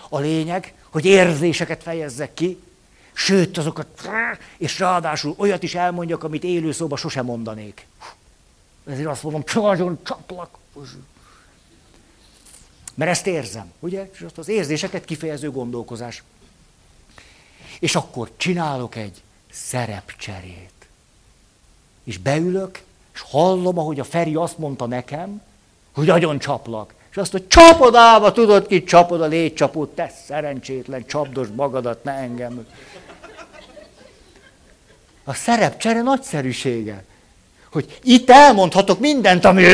A lényeg, hogy érzéseket fejezzek ki, sőt azokat, és ráadásul olyat is elmondjak, amit élő szóba sosem mondanék. Ezért azt mondom, nagyon csaplak. Mert ezt érzem, ugye? És azt az érzéseket kifejező gondolkozás. És akkor csinálok egy szerepcserét. És beülök, és hallom, ahogy a Feri azt mondta nekem, hogy nagyon csaplak. És azt, hogy csapodába tudod ki, csapod a légycsapót, te szerencsétlen, csapdos magadat, ne engem. A szerepcsere nagyszerűsége. Hogy itt elmondhatok mindent, ami...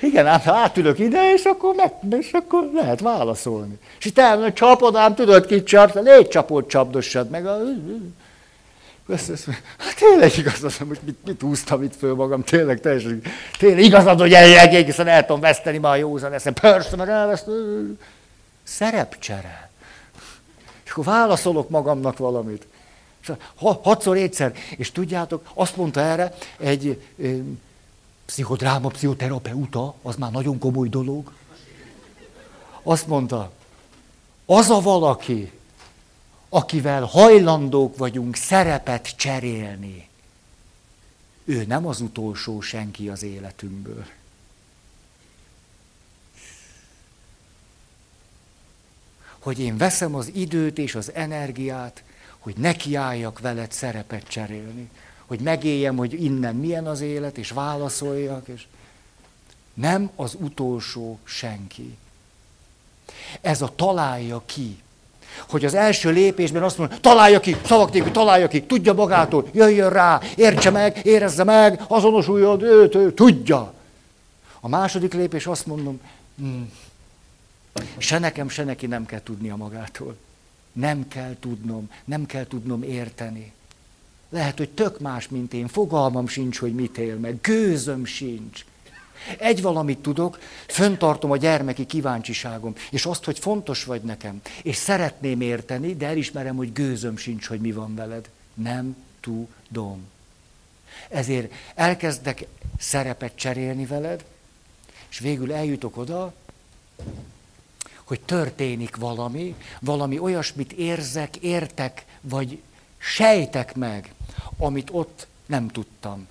Igen, ám átülök ide, és akkor, meg, és akkor lehet válaszolni. És itt elmondom, csapod, ám tudod, kit csapsz, légy csapod, csapdossad meg. A... Hát tényleg igazad, most mit, mit húztam itt föl magam, tényleg teljesen, tényleg igazad, hogy egészen el tudom veszteni már a józan eszem. Persze, meg elvesztem. Szerepcsere. És akkor válaszolok magamnak valamit. Hatszor egyszer. És tudjátok, azt mondta erre egy ö, pszichodráma, pszichoterapeuta, az már nagyon komoly dolog. Azt mondta, az a valaki, akivel hajlandók vagyunk szerepet cserélni, ő nem az utolsó senki az életünkből. Hogy én veszem az időt és az energiát, hogy nekiálljak veled szerepet cserélni, hogy megéljem, hogy innen milyen az élet, és válaszoljak, és nem az utolsó senki. Ez a találja ki. Hogy az első lépésben azt mondja, találja ki, szavak nélkül, találja ki, tudja magától, jöjjön rá, értse meg, érezze meg, azonosuljon, őt, ő, tudja. A második lépés azt mondom, hmm, Se nekem, se neki nem kell tudnia magától. Nem kell tudnom, nem kell tudnom érteni. Lehet, hogy tök más, mint én, fogalmam sincs, hogy mit él meg, gőzöm sincs. Egy valamit tudok, föntartom a gyermeki kíváncsiságom, és azt, hogy fontos vagy nekem, és szeretném érteni, de elismerem, hogy gőzöm sincs, hogy mi van veled. Nem tudom. Ezért elkezdek szerepet cserélni veled, és végül eljutok oda, hogy történik valami, valami olyasmit érzek, értek, vagy sejtek meg, amit ott nem tudtam.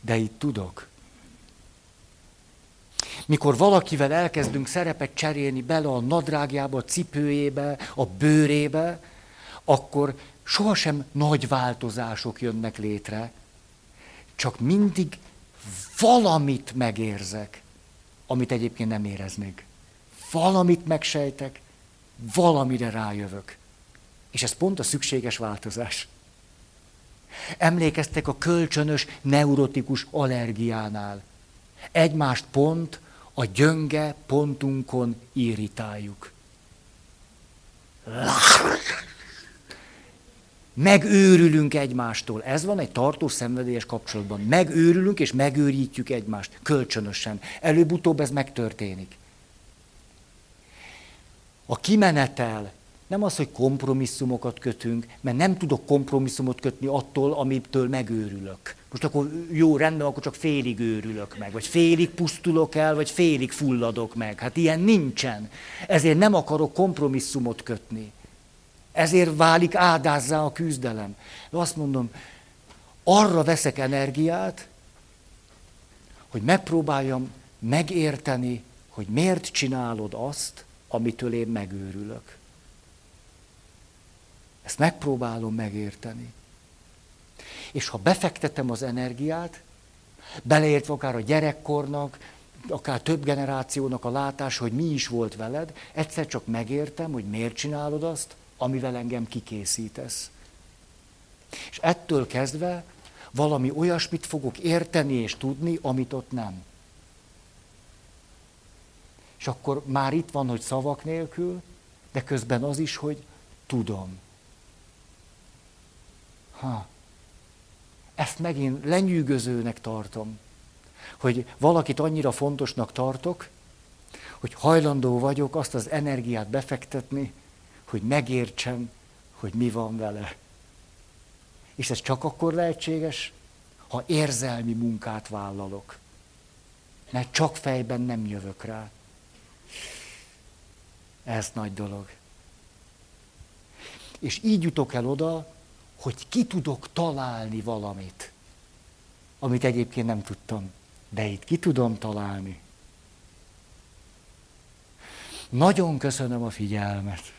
De itt tudok. Mikor valakivel elkezdünk szerepet cserélni bele a nadrágjába, a cipőjébe, a bőrébe, akkor sohasem nagy változások jönnek létre, csak mindig valamit megérzek, amit egyébként nem éreznék. Valamit megsejtek, valamire rájövök. És ez pont a szükséges változás. Emlékeztek a kölcsönös neurotikus allergiánál. Egymást pont a gyönge pontunkon irritáljuk. Megőrülünk egymástól. Ez van egy tartós szenvedélyes kapcsolatban. Megőrülünk és megőrítjük egymást. Kölcsönösen. Előbb-utóbb ez megtörténik. A kimenetel nem az, hogy kompromisszumokat kötünk, mert nem tudok kompromisszumot kötni attól, amitől megőrülök. Most akkor jó, rendben, akkor csak félig őrülök meg, vagy félig pusztulok el, vagy félig fulladok meg. Hát ilyen nincsen. Ezért nem akarok kompromisszumot kötni. Ezért válik ádázzá a küzdelem. De azt mondom, arra veszek energiát, hogy megpróbáljam megérteni, hogy miért csinálod azt, amitől én megőrülök. Ezt megpróbálom megérteni. És ha befektetem az energiát, beleértve akár a gyerekkornak, akár több generációnak a látása, hogy mi is volt veled, egyszer csak megértem, hogy miért csinálod azt, amivel engem kikészítesz. És ettől kezdve valami olyasmit fogok érteni és tudni, amit ott nem. És akkor már itt van, hogy szavak nélkül, de közben az is, hogy tudom. Ha. Ezt megint lenyűgözőnek tartom, hogy valakit annyira fontosnak tartok, hogy hajlandó vagyok azt az energiát befektetni, hogy megértsem, hogy mi van vele. És ez csak akkor lehetséges, ha érzelmi munkát vállalok. Mert csak fejben nem jövök rá. Ez nagy dolog. És így jutok el oda, hogy ki tudok találni valamit, amit egyébként nem tudtam. De itt ki tudom találni. Nagyon köszönöm a figyelmet.